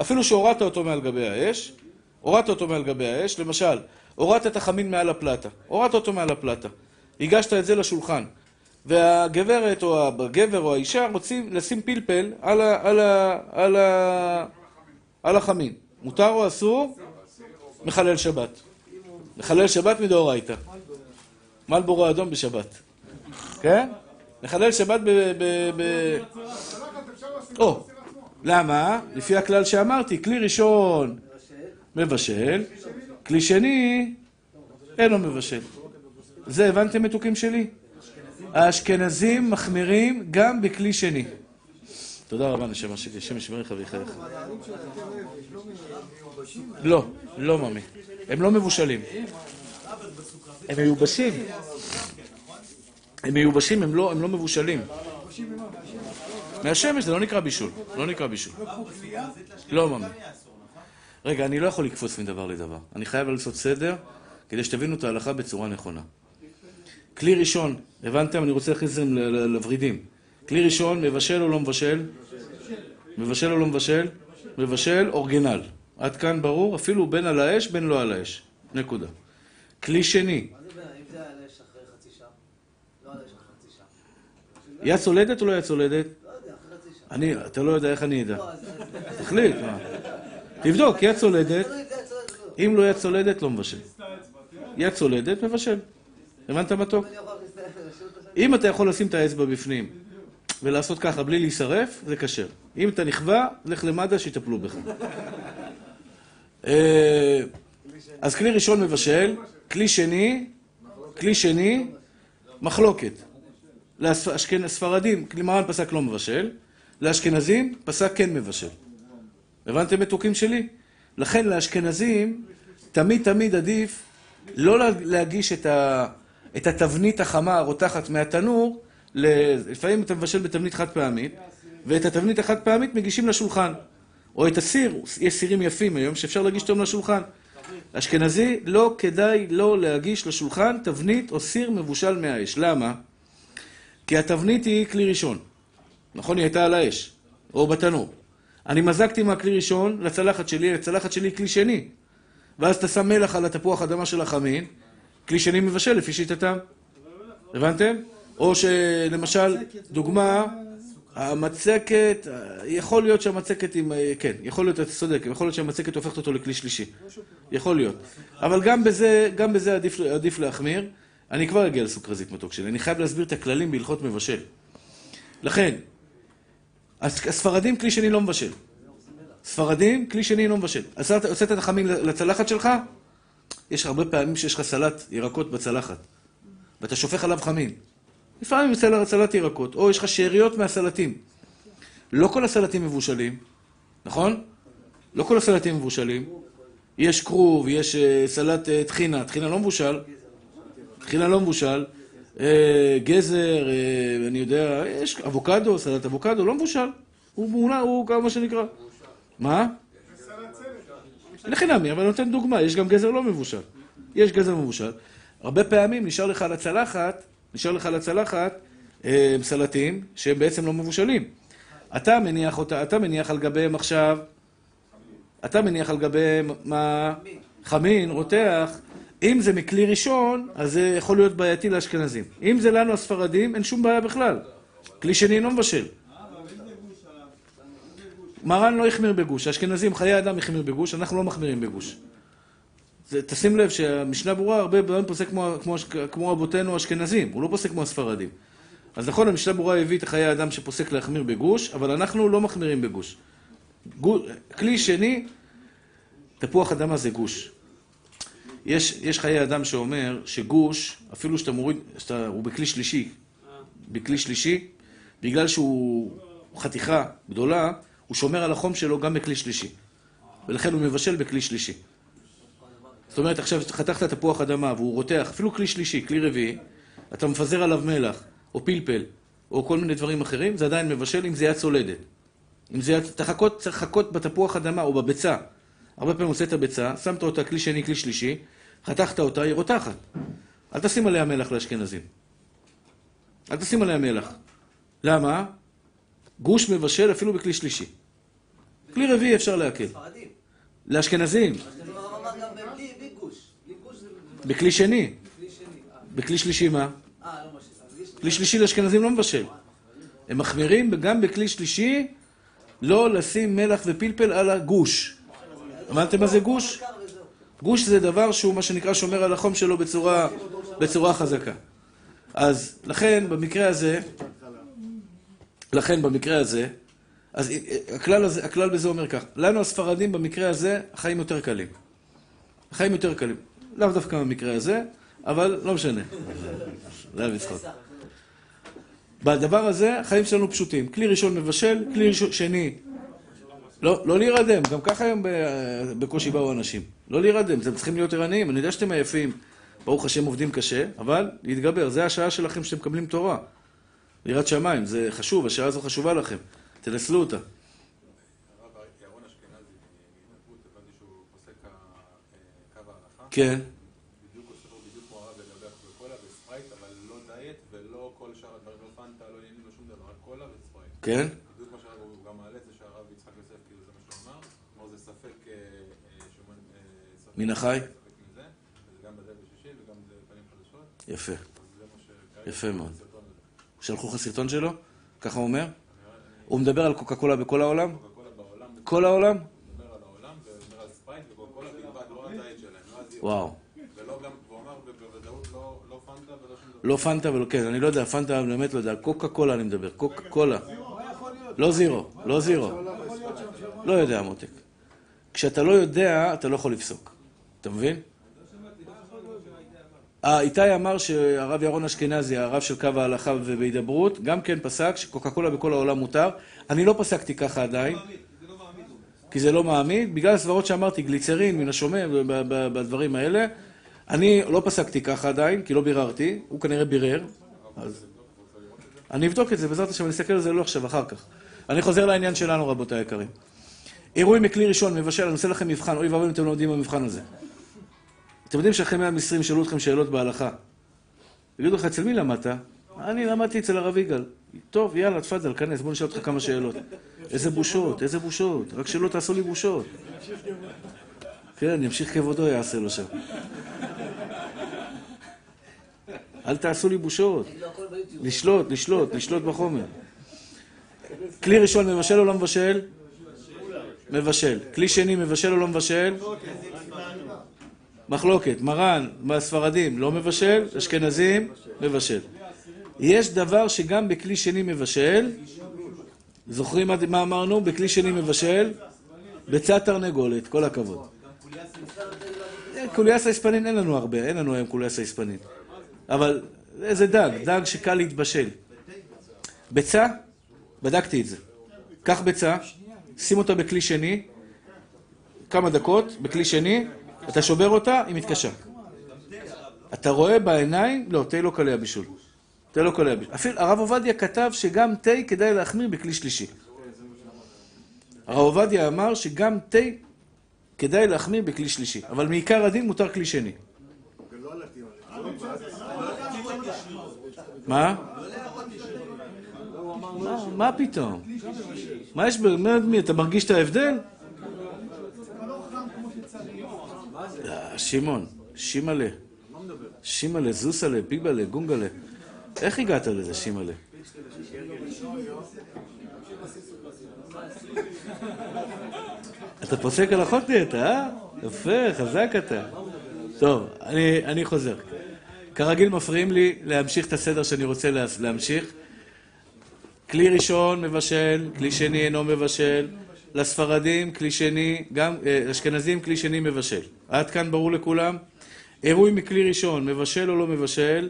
אפילו שהורדת אותו מעל גבי האש, הורדת אותו מעל גבי האש, למשל, הורדת את החמין מעל הפלטה, הורדת אותו מעל הפלטה, הגשת את זה לשולחן, והגברת או הגבר או האישה רוצים לשים פלפל על, ה, על, ה, על, ה, על החמין. מותר או אסור? מחלל שבת. מחלל שבת מדאורייתא. מלבורו אדום בשבת. כן? מחלל שבת ב... ב, ב... או, למה? לפי הכלל שאמרתי, כלי ראשון מבשל, כלי שני אינו מבשל. זה הבנתם מתוקים שלי? האשכנזים מחמירים גם בכלי שני. תודה רבה נשמה שלי, השם ישמריך ויחייך. לא, לא ממי. הם לא מבושלים. הם מיובשים. הם מיובשים, הם לא, הם לא מבושלים. מהשמש זה לא נקרא בישול, לא נקרא בישול. לא ממי. רגע, אני לא יכול לקפוץ מדבר לדבר. אני חייב לעשות סדר כדי שתבינו את ההלכה בצורה נכונה. כלי ראשון, הבנתם? אני רוצה להכניס את זה לוורידים. כלי ראשון, מבשל או לא מבשל? מבשל או לא מבשל? מבשל, אורגינל. עד כאן ברור? אפילו בין על האש, בין לא על האש. נקודה. כלי שני, מה זה בין, אם זה על אש אחרי חצי שעה? לא על אש אחרי חצי שעה. יד צולדת או לא יד צולדת? לא יודע, אחרי חצי שעה. אני, אתה לא יודע איך אני אדע. לא, תחליט, מה. תבדוק, יד צולדת. אם לא יד צולדת, לא מבשל. יד צולדת, מבשל. הבנת מתוק? אם אתה יכול לשים את האצבע בפנים ולעשות ככה בלי להישרף, זה כשר. אם אתה נכווה, לך למד"א שיטפלו בך. אה, אז כלי ראשון מבשל, כלי שני, כלי שני, מחלוקת. לספרדים, מרן פסק לא מבשל, לאשכנזים פסק כן מבשל. הבנתם מתוקים שלי? לכן לאשכנזים תמיד תמיד עדיף לא לה- להגיש את, ה, את התבנית החמה הרותחת מהתנור, ל- לפעמים אתה מבשל בתבנית חד פעמית, ואת התבנית החד פעמית מגישים לשולחן. או את הסיר, יש סירים יפים היום שאפשר להגיש אותם לשולחן. אשכנזי, לא כדאי לא להגיש לשולחן תבנית או סיר מבושל מהאש. למה? כי התבנית היא כלי ראשון. נכון? היא הייתה על האש, או בתנור. אני מזגתי מהכלי ראשון לצלחת שלי, לצלחת שלי כלי שני. ואז אתה שם מלח על התפוח אדמה של החמין, כלי שני מבשל לפי שיטתם. הבנתם? או שלמשל, דוגמה, המצקת, יכול להיות שהמצקת עם, כן, יכול להיות, אתה צודק, יכול להיות שהמצקת הופכת אותו לכלי שלישי. יכול להיות. אבל גם בזה, גם בזה עדיף, עדיף להחמיר. אני כבר אגיע לסוכרזית מתוק שלי. אני חייב להסביר את הכללים בהלכות מבשל. לכן, הספרדים כלי שני לא מבשל. ספרדים כלי שני לא מבשל. אז אתה הוצאת את החמין לצלחת שלך, יש הרבה פעמים שיש לך סלט ירקות בצלחת, ואתה שופך עליו חמין. לפעמים יוצא סלט ירקות, או יש לך שאריות מהסלטים. לא כל הסלטים מבושלים, נכון? לא כל הסלטים מבושלים. יש כרוב, יש אה, סלט אה, טחינה, טחינה לא מבושל. טחינה לא מבושל. אה, גזר, אה, אני יודע, יש אבוקדו, סלט אבוקדו, לא מבושל. הוא מעונה, הוא כמה שנקרא. מה? לחינמי, אבל אני נותן דוגמה, יש גם גזר לא מבושל. יש גזר מבושל. הרבה פעמים נשאר לך על הצלחת, נשאר לך על הצלחת אה, סלטים שהם בעצם לא מבושלים. אתה מניח אותה, אתה מניח על גביהם עכשיו, אתה מניח על גביהם מה? חמין, רותח. אם זה מכלי ראשון, אז זה יכול להיות בעייתי לאשכנזים. אם זה לנו הספרדים, אין שום בעיה בכלל. כלי שני לא מבשל. מרן לא החמיר בגוש, האשכנזים, חיי אדם החמיר בגוש, אנחנו לא מחמירים בגוש. זה, תשים לב שהמשנה ברורה, הרבה פעמים פוסק כמו, כמו, כמו אבותינו האשכנזים, הוא לא פוסק כמו הספרדים. אז נכון, המשנה ברורה הביא את חיי האדם שפוסק להחמיר בגוש, אבל אנחנו לא מחמירים בגוש. גו, כלי שני, תפוח אדמה זה גוש. יש, יש חיי אדם שאומר שגוש, אפילו שאתה מוריד, שאתה, הוא בכלי שלישי, בכלי שלישי, בגלל שהוא חתיכה גדולה, הוא שומר על החום שלו גם בכלי שלישי. ולכן הוא מבשל בכלי שלישי. זאת אומרת, עכשיו חתכת תפוח אדמה והוא רותח, אפילו כלי שלישי, כלי רביעי, אתה מפזר עליו מלח, או פלפל, או כל מיני דברים אחרים, זה עדיין מבשל אם זה יד צולדת. אם זה יד... אתה חכות, צריך לחכות בתפוח אדמה או בביצה. הרבה פעמים הוצאת ביצה, שמת אותה כלי שני, כלי שלישי, חתכת אותה, היא רותחת. אל תשים עליה מלח לאשכנזים. אל תשים עליה מלח. למה? גוש מבשל אפילו בכלי שלישי. כלי רביעי אפשר להקל. לאשכנזים, זה בכלי שני. כלי שני. אה, בכלי שלישי מה? אה, לא. כלי שלישי לאשכנזים לא מבשל. הם מחמירים גם בכלי שלישי לא לשים מלח ופלפל על הגוש. אמרתם מה זה גוש? גוש זה דבר שהוא מה שנקרא שומר על החום שלו בצורה, בצורה חזקה. אז לכן במקרה הזה, לכן במקרה הזה, אז הכלל, הזה, הכלל בזה אומר כך, לנו הספרדים במקרה הזה החיים יותר קלים. החיים יותר קלים. לאו דווקא במקרה הזה, אבל לא משנה. זה היה בצחוק. בדבר הזה החיים שלנו פשוטים. כלי ראשון מבשל, כלי שני לא, לא להירדם, גם ככה היום בקושי באו אנשים. לא להירדם, אתם צריכים להיות ערניים, אני יודע שאתם עייפים, ברוך השם עובדים קשה, אבל להתגבר, זה השעה שלכם שאתם מקבלים תורה. יראת שמיים, זה חשוב, השעה הזו חשובה לכם, תנצלו אותה. הרב ירון פנים חדשות. יפה. יפה מאוד. שלחו לך סרטון שלו? ככה הוא אומר? הוא מדבר על קוקה קולה בכל העולם? כל העולם? לא. וואו. לא לא פנטה ולא. לא פנטה ולא, כן, אני לא יודע, פנטה, אני באמת לא יודע, על קוקה קולה אני מדבר, קוקה קולה. לא זירו, לא זירו. לא יודע, מותק. כשאתה לא יודע, אתה לא יכול לפסוק. אתה מבין? אה, איתי אמר שהרב ירון אשכנזי, הרב של קו ההלכה ובהידברות, גם כן פסק שקוקה קולה בכל העולם מותר. אני לא פסקתי ככה עדיין. כי זה לא מעמיד, בגלל הסברות שאמרתי, גליצרין מן ב- בדברים האלה. אני לא פסקתי ככה עדיין, כי לא ביררתי, הוא כנראה בירר. אז... אני אבדוק את זה, בעזרת השם, אני אסתכל על זה לא עכשיו, אחר כך. אני חוזר לעניין שלנו, רבותיי היקרים. אירועים מכלי ראשון, מבשל, אני עושה לכם מבחן, אוי ואבוי אם אתם לא יודעים במבחן הזה. אתם יודעים שאחרי 120 שאלו אתכם שאלות בהלכה. יגידו לך, אצל מי למדת? אני למדתי אצל הרב יגאל. טוב, יאללה, תפאדל, כנס, בוא נשאל אותך כמה שאלות. איזה בושות, איזה בושות, רק שלא תעשו לי בושות. כן, ימשיך כבודו יעשה לו שם. אל תעשו לי בושות. לשלוט, לשלוט, לשלוט בחומר. כלי ראשון מבשל או לא מבשל? מבשל. כלי שני מבשל או לא מבשל? מחלוקת. מרן בספרדים לא מבשל, אשכנזים מבשל. יש דבר שגם בכלי שני מבשל, זוכרים מה- אמרנו? בכלי שני מבשל? ביצת תרנגולת, כל הכבוד. אה, קוליאס היספנין אין לנו הרבה, אין לנו היום קוליאס היספנין. אבל איזה דג, דג שקל להתבשל. ביצה, בדקתי את זה. קח ביצה, שים אותה בכלי שני, כמה דקות, בכלי שני, אתה שובר אותה, היא מתקשה. אתה רואה בעיניים, לא, תה לא קלי הבישול. תה לא קלי הבישול. אפילו הרב עובדיה כתב שגם תה כדאי להחמיר בכלי שלישי. הרב עובדיה אמר שגם תה כדאי להחמיר בכלי שלישי, אבל מעיקר הדין מותר כלי שני. מה? מה? פתאום? מה יש ב... מה- מי, אתה מרגיש את ההבדל? אה, שמעון, שימלה. שימלה, זוסלה, ביבלה, גונגלה. איך הגעת לזה, שימלה? אתה פוסק הלכות נהיית, אה? יפה, חזק אתה. טוב, אני, אני חוזר. כרגיל מפריעים לי להמשיך את הסדר שאני רוצה לה- להמשיך. כלי ראשון מבשל, כלי שני אינו מבשל. לספרדים, כלי שני, גם אה, אשכנזים, כלי שני מבשל. עד כאן ברור לכולם? עירוי מכלי ראשון, מבשל או לא מבשל?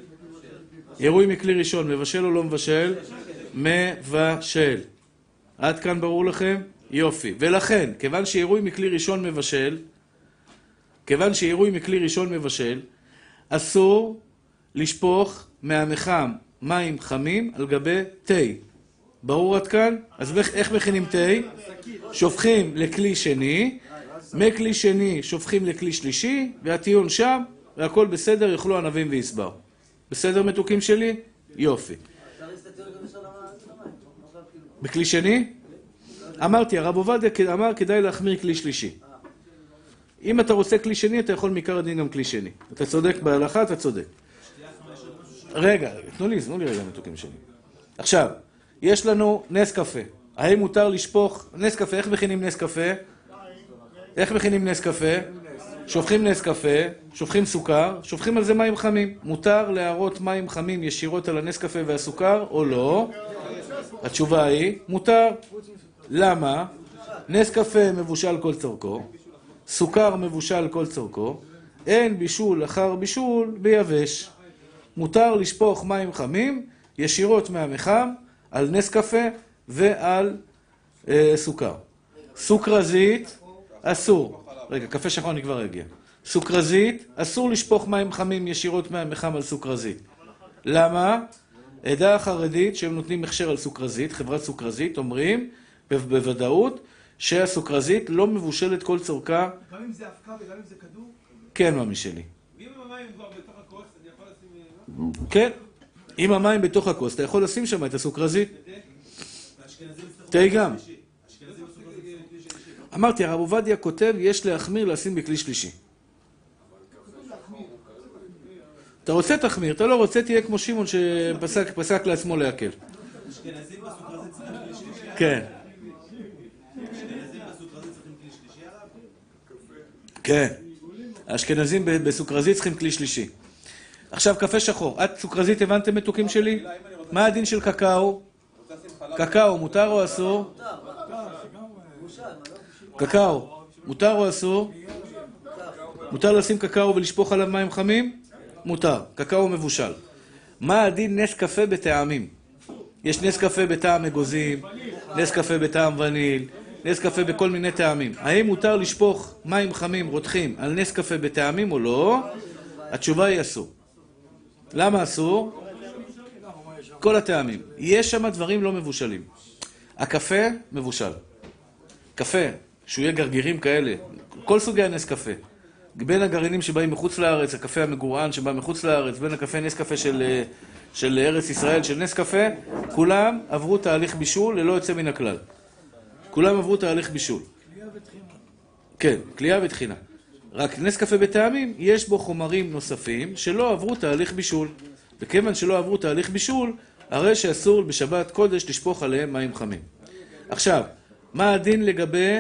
עירוי מכלי ראשון, מבשל או לא מבשל? מבשל. עד כאן ברור לכם? יופי. ולכן, כיוון שעירוי מכלי ראשון מבשל, כיוון שעירוי מכלי ראשון מבשל, אסור לשפוך מהמחם מים חמים על גבי תה. ברור עד כאן? אז איך- מכינים תה? שופכים לכלי שני, מכלי שני שופכים לכלי שלישי, והטיעון שם, והכל בסדר, יאכלו ענבים ויסבר. בסדר מתוקים שלי? יופי. בכלי שני? אמרתי, הרב עובדיה אמר כדאי להחמיר כלי שלישי. אם אתה רוצה כלי שני, אתה יכול מעיקר הדין גם כלי שני. אתה צודק בהלכה, אתה צודק. רגע, תנו לי, תנו לי רגע מתוקים שלי. עכשיו, יש לנו נס קפה. האם מותר לשפוך... נס קפה, איך מכינים נס קפה? איך מכינים נס קפה? שופכים נס קפה, שופכים סוכר, שופכים על זה מים חמים. מותר להראות מים חמים ישירות על הנס קפה והסוכר, או לא? התשובה היא, מותר. למה? נס קפה מבושל כל צורכו, סוכר מבושל כל צורכו, אין בישול אחר בישול ביבש. מותר לשפוך מים חמים ישירות מהמחם על נס קפה ועל אה, סוכר. סוכרזית, אסור. רגע, קפה שחור אני כבר אגיע. סוכרזית, אסור לשפוך מים חמים ישירות מהמחם על סוכרזית. למה? עדה החרדית, שהם נותנים הכשר על סוכרזית, חברת סוכרזית, אומרים בוודאות שהסוכרזית לא מבושלת כל צורכה, גם אם זה אבקה וגם אם זה כדור? כן, ממי שלי. ואם המים כבר בתוך הכוס, אני יכול לשים... אה, כן. אם המים בתוך הכוס, אתה יכול לשים שם את הסוכרזית. תה גם. אמרתי, הרב עובדיה כותב, יש להחמיר לשים בכלי שלישי. אתה רוצה תחמיר, אתה לא רוצה תהיה כמו שמעון שפסק פסק לעצמו להקל. כן? כן. האשכנזים בסוכרזית צריכים כלי שלישי. עכשיו קפה שחור. את סוכרזית הבנתם מתוקים שלי? מה הדין של קקאו? קקאו, מותר או אסור? לא? קקאו, מותר או אסור? מותר לשים קקאו ולשפוך עליו מים חמים? מותר. קקאו מבושל. מה הדין נס קפה בטעמים? יש נס קפה בטעם אגוזים, נס קפה בטעם וניל, נס קפה בכל מיני טעמים. האם מותר לשפוך מים חמים רותחים על נס קפה בטעמים או לא? התשובה היא אסור. למה אסור? כל הטעמים. יש שם דברים לא מבושלים. הקפה מבושל. קפה, שהוא יהיה גרגירים כאלה, כל סוגי הנס קפה. בין הגרעינים שבאים מחוץ לארץ, הקפה המגורען שבא מחוץ לארץ, בין הקפה נס קפה של, אה, של ארץ ישראל, של נס קפה, כולם עברו תהליך בישול ללא יוצא מן הכלל. כולם עברו תהליך בישול. כן, כליאה וטחינה. רק נס קפה בטעמים, יש בו חומרים נוספים שלא עברו תהליך בישול. וכיוון שלא עברו תהליך בישול, הרי שאסור בשבת קודש לשפוך עליהם מים חמים. עכשיו, מה הדין לגבי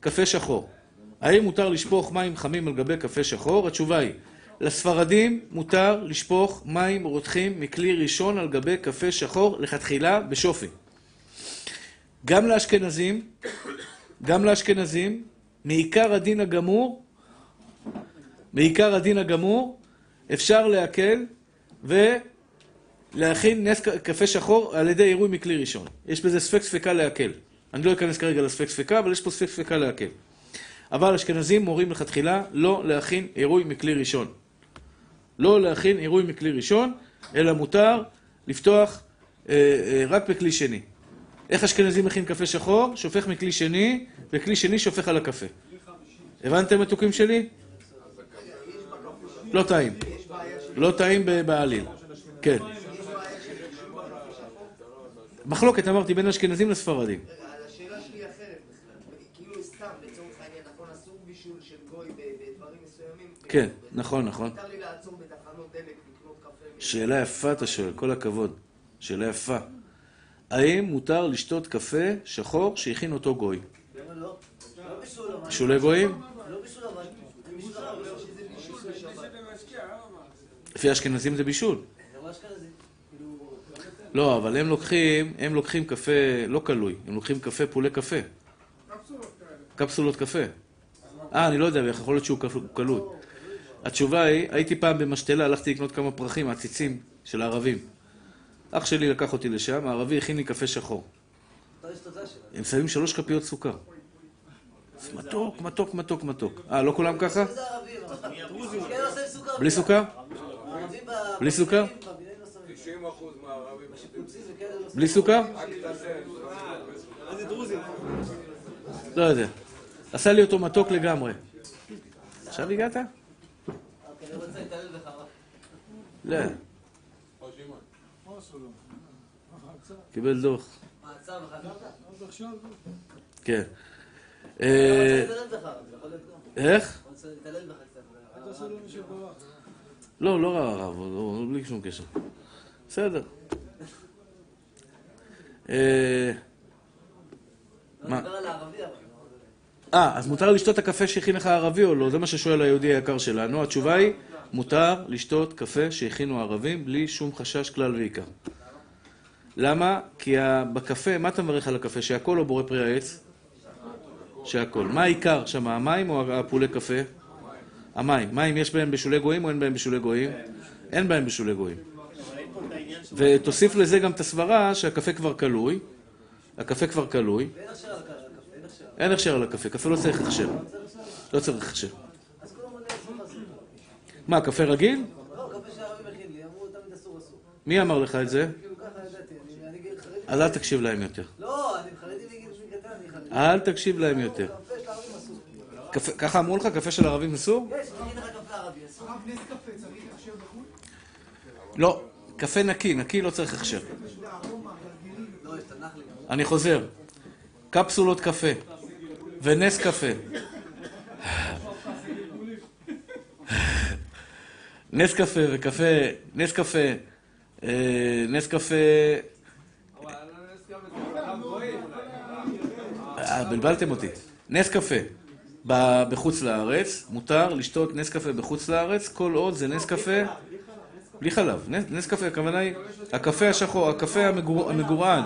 קפה שחור? האם מותר לשפוך מים חמים על גבי קפה שחור? התשובה היא, לספרדים מותר לשפוך מים רותחים מכלי ראשון על גבי קפה שחור לכתחילה בשופי. גם לאשכנזים, גם לאשכנזים, מעיקר הדין הגמור, מעיקר הדין הגמור, אפשר להקל ולהכין נס קפה שחור על ידי עירוי מכלי ראשון. יש בזה ספק ספקה להקל. אני לא אכנס כרגע לספק ספקה, אבל יש פה ספק ספקה להקל. אבל אשכנזים מורים לכתחילה לא להכין עירוי מכלי ראשון. לא להכין עירוי מכלי ראשון, אלא מותר לפתוח אה, אה, רק בכלי שני. איך אשכנזים מכין קפה שחור? שופך מכלי שני, וכלי שני שופך על הקפה. הבנתם מתוקים שלי? לא טעים. לא טעים בעליל. כן. מחלוקת, אמרתי, בין אשכנזים לספרדים. השאלה שלי אחרת. כאילו סתם, לצורך העניין, נכון, אסור בישול של גוי בדברים מסוימים? כן, נכון, נכון. מותר לי לעצור בתחנות דלק, לקנות קפה. שאלה יפה אתה שואל, כל הכבוד. שאלה יפה. האם מותר לשתות קפה שחור שהכין אותו גוי? לא? לא. בישולי גויים? לא בישול, אבל... בישול, אבל לא שזה בישול בשבת. לפי האשכנזים זה בישול. כזה. כאילו... לא, אבל הם לוקחים, הם לוקחים קפה לא קלוי, הם לוקחים קפה פולי קפה. קפסולות קפה. אה, אני לא יודע, יכול להיות שהוא קפ- קלוי. התשובה היא, הייתי פעם במשתלה, הלכתי לקנות כמה פרחים, עציצים של הערבים. אח שלי לקח אותי לשם, הערבי הכין לי קפה שחור. הם שמים שלוש כפיות סוכר. מתוק, מתוק, מתוק, מתוק. אה, לא כולם ככה? כן, לא. בלי סוכר? ערבים ב- בלי סוכר? בבניינים לא שמים. 90 אחוז מהערבים לא. בלי סוכר? דרוזים. לא יודע. עשה לי אותו מתוק לגמרי. עכשיו הגעת? מה? לא. קיבל דוח. עכשיו, כן. אה. איך? לא, לא הרב, לא- לא- בלי שום קשר. בסדר. אה, לא מה? אבל. אה, אז מותר לשתות את הקפה שהכין לך הערבי או לא? זה מה ששואל היהודי היקר שלנו. התשובה היא, מותר לשתות קפה שהכינו הערבים בלי שום חשש כלל ועיקר. למה? כי בקפה, מה אתה מברך על הקפה? שהכל או בורא פרי העץ? שהכל. מה העיקר שם, המים או הפולי קפה? המים. מים יש בהם בשולי גויים או אין בהם בשולי גויים? אין בהם בשולי גויים. ותוסיף לזה גם את הסברה שהקפה כבר קלוי. הקפה כבר הקפה, אין הכשר. על הקפה, קפה לא צריך הכשר. לא צריך הכשר. אסור. מה, קפה רגיל? לא. מי אמר לך את זה? כאילו. אז אל תקשיב להם יותר. לא, אני חרדי מגיל חרדי. אל תקשיב להם יותר. ככה אמרו לך, קפה של ערבים אסור? יש, תגיד לך קפה ערבי אסור. הרב נס קפה צריך הכשר בחו"ל? לא. קפה נקי, נקי לא צריך הכשר. לא, יש תנ"ך לי. אני חוזר. קפסולות קפה ונס קפה. נס קפה וקפה, נס קפה, אה, נס קפה... אה, בלבלתם אותי. נס קפה בחוץ לארץ, מותר לשתות נס קפה בחוץ לארץ, כל עוד זה נס קפה בלי חלב. נס, קפה, הכוונה היא, הקפה השחור, הקפה המגור, המגורען,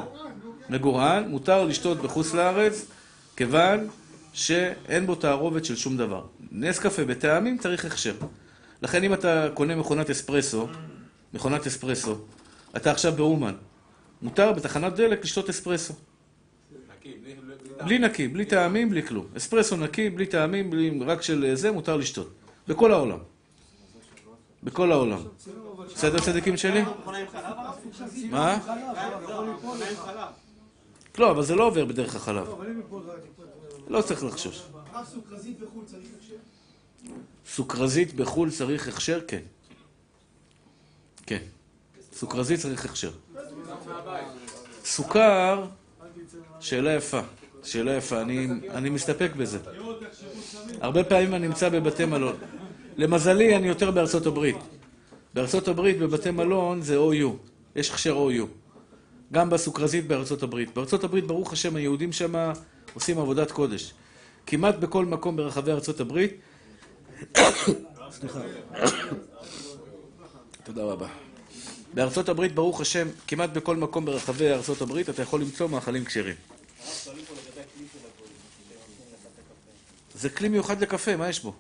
מגורען, מותר לשתות בחוץ לארץ, כיוון שאין בו תערובת של שום דבר. נס קפה בטעמים צריך הכשר. לכן אם אתה קונה מכונת אספרסו, מכונת אספרסו, אתה עכשיו באומן, מותר בתחנת דלק לשתות אספרסו. בלי- נקי, בלי טעמים, בלי כלום. אספרסו נקי, בלי טעמים, בלי, רק של זה, מותר לשתות. בכל העולם. בכל העולם. בסדר צדיקים שלי? מה? לא, אבל זה לא עובר בדרך החלב. לא צריך לחשוש. הרב סוכרזית בחו"ל צריך הכשר? סוכרזית בחו"ל צריך הכשר? כן. כן. סוכרזית צריך הכשר. סוכר, שאלה יפה. שאלה יפה. אני, אני מסתפק בזה. הרבה פעמים אני נמצא בבתי מלון. למזלי, אני יותר בארצות הברית. בארצות הברית, בבתי מלון, זה OU. יש הכשר OU. גם בסוכרזית בארצות הברית. בארצות הברית, ברוך השם, היהודים שם עושים עבודת קודש. כמעט בכל מקום ברחבי ארצות הברית סליחה. תודה רבה. בארצות הברית, ברוך השם, כמעט בכל מקום ברחבי ארצות הברית אתה יכול למצוא מאכלים כשרים. זה כלי מיוחד לקפה, מה יש בו?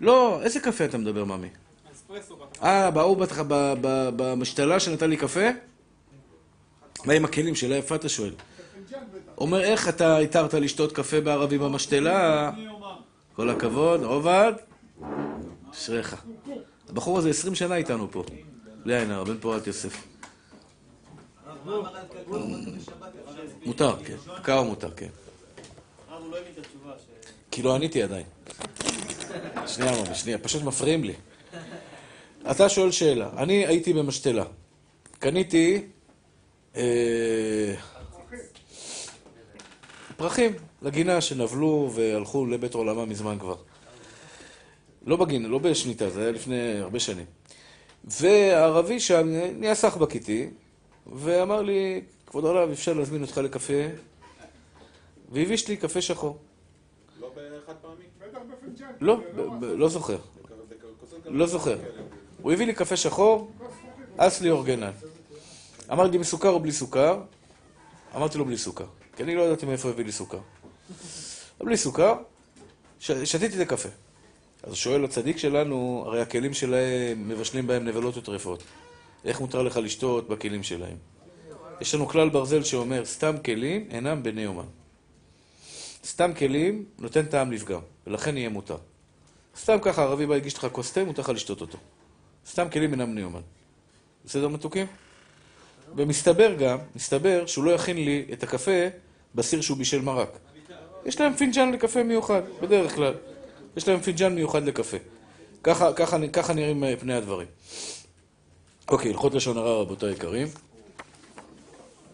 לא, איזה קפה אתה מדבר, ממי? אה, בהוא בתח- ב- ב- במשתלה שנתן לי קפה? מה עם הכלים? שאלה יפה אתה שואל. אומר, איך אתה התרת לשתות קפה בערבי במשתלה? כל הכבוד, עובד, אשריך. הבחור הזה 20 שנה איתנו פה, בלי עין הרע, בן פורת יוסף. מותר, כן. קאו מותר, כן. כי לא עניתי עדיין. שנייה, ממי, שנייה, פשוט מפריעים לי. אתה שואל שאלה, אני הייתי במשתלה. קניתי... אה, פרחים לגינה שנבלו והלכו לבית עולמה מזמן כבר. לא בגינה, לא בשניתה, זה היה לפני הרבה שנים. והערבי שם נהיה סחבק איתי, ואמר לי, כבוד הרב, אפשר להזמין אותך לקפה? והביש לי קפה שחור. לא? לא, זוכר. לא זוכר. הוא הביא לי קפה שחור, אסלי אורגנל. אמר לי מסוכר או בלי סוכר? אמרתי לו בלי סוכר, כי אני לא ידעתי מאיפה הביא לי סוכר. בלי סוכר. שתיתי את הקפה. אז שואל הצדיק שלנו, הרי הכלים שלהם מבשלים בהם נבלות וטרפות. איך מותר לך לשתות בכלים שלהם? יש לנו כלל ברזל שאומר, סתם כלים אינם בני יומן. סתם כלים נותן טעם לפגם, ולכן יהיה מותר. סתם ככה ערבי בא הגיש לך כוס תה, מותר לך לשתות אותו. סתם כלים אינם בני יומן. בסדר מתוקים? ומסתבר גם, מסתבר שהוא לא יכין לי את הקפה בסיר שהוא בישל מרק. יש להם פינג'אן לקפה מיוחד, בדרך כלל. יש להם פינג'אן מיוחד לקפה. ככה, ככה, ככה נראים אה, פני הדברים. אוקיי, הלכות לשון הרע, רבותיי היקרים.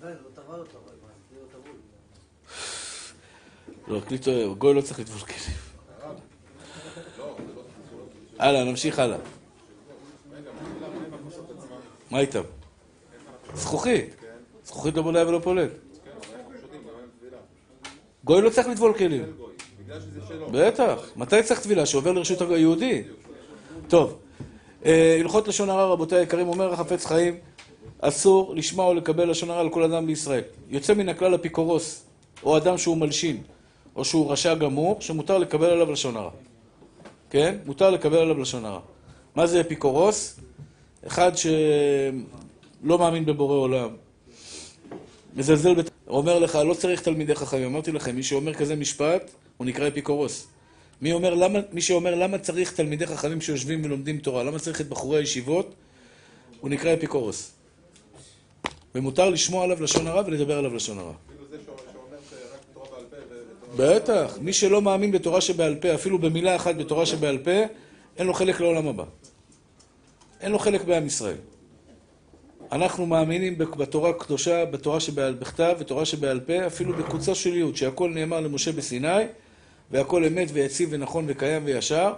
לא טבל אותו, אבל מה, זה לא לא, קליט, גוי לא צריך לטבול כלים. הלאה, נמשיך הלאה. מה איתם? זכוכית. זכוכית לא בולע ולא פולט. גוי לא צריך לטבול כלים. בטח. מתי צריך טבילה? שעובר לרשות היהודי. טוב. אה, הלכות לשון הרע, רבותיי היקרים, אומר החפץ חיים, אסור לשמוע או לקבל לשון הרע על כל אדם בישראל. יוצא מן הכלל אפיקורוס, או אדם שהוא מלשין, או שהוא רשע גמור, שמותר לקבל עליו לשון הרע. כן? מותר לקבל עליו לשון הרע. מה זה אפיקורוס? אחד שלא מאמין בבורא עולם, מזלזל, בת... אומר לך, לא צריך תלמידי חכמים. אמרתי לכם, מי שאומר כזה משפט, הוא נקרא אפיקורוס. מי, אומר, למה, מי שאומר למה צריך תלמידי חכמים שיושבים ולומדים תורה, למה צריך את בחורי הישיבות, הוא נקרא אפיקורוס. ומותר לשמוע עליו לשון הרע ולדבר עליו לשון הרע. כאילו זה שאומר שרק תורה בעל פה ותורה... בטח, מי שלא מאמין בתורה שבעל פה, אפילו במילה אחת בתורה שבעל פה, אין לו חלק לעולם הבא. אין לו חלק בעם ישראל. אנחנו מאמינים בתורה הקדושה, בתורה שבעל בכתב ותורה שבעל פה, אפילו בקוצו של יוד, שהכל נאמר למשה בסיני, והכל אמת ויציב ונכון וקיים וישר,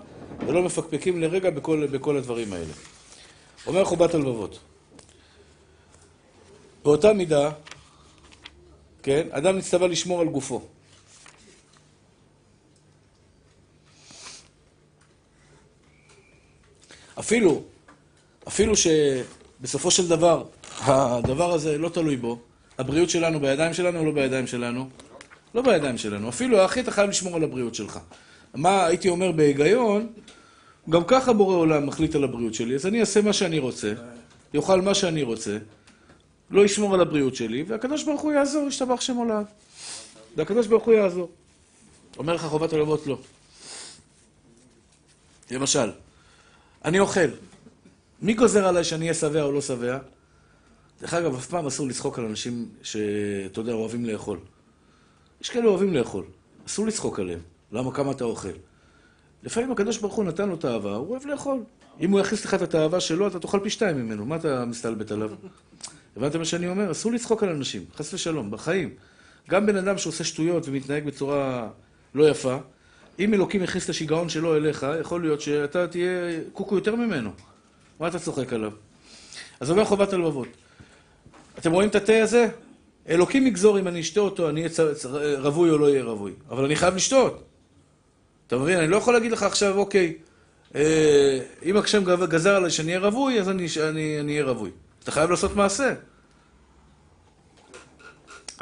ולא מפקפקים לרגע בכל, בכל הדברים האלה. אומר חובת הלבבות. באותה מידה, כן, אדם נצטווה לשמור על גופו. אפילו, אפילו שבסופו של דבר, הדבר הזה לא תלוי בו, הבריאות שלנו בידיים שלנו או לא בידיים שלנו? לא בידיים שלנו. אפילו אחי, אתה חייב לשמור על הבריאות שלך. מה הייתי אומר בהיגיון, גם ככה בורא עולם מחליט על הבריאות שלי, אז אני אעשה מה שאני רוצה, יאכל מה שאני רוצה, לא ישמור על הבריאות שלי, והקדוש ברוך הוא יעזור, ישתבח שם עולם. והקדוש ברוך הוא יעזור. אומר לך חובת הלבבות לא. למשל, אני אוכל. מי גוזר עליי שאני אהיה שבע או לא שבע? דרך אגב, אף פעם אסור לצחוק על אנשים שאתה יודע, אוהבים לאכול. יש כאלה אוהבים לאכול. אסור לצחוק עליהם. למה? כמה אתה אוכל. לפעמים הקדוש ברוך הוא נתן לו תאווה, הוא אוהב לאכול. אם הוא יכניס לך את התאווה שלו, אתה תאכל פי שתיים ממנו. מה אתה מסתלבט עליו? הבנתם מה שאני אומר? אסור לצחוק על אנשים, חס ושלום, בחיים. גם בן אדם שעושה שטויות ומתנהג בצורה לא יפה, אם אלוקים יכניס את השיגעון שלו אליך, יכול להיות שאתה תהיה קוקו יותר ממנו. מה אתה צוחק עליו? אז אומר חובת הלבבות. אתם רואים את התה הזה? אלוקים יגזור אם אני אשתה אותו, אני אהיה רווי או לא אהיה רווי. אבל אני חייב לשתות. אתה מבין? אני לא יכול להגיד לך עכשיו, אוקיי, אה, אם השם גזר עליי שאני אהיה רווי, אז אני אהיה רווי. אתה חייב לעשות מעשה.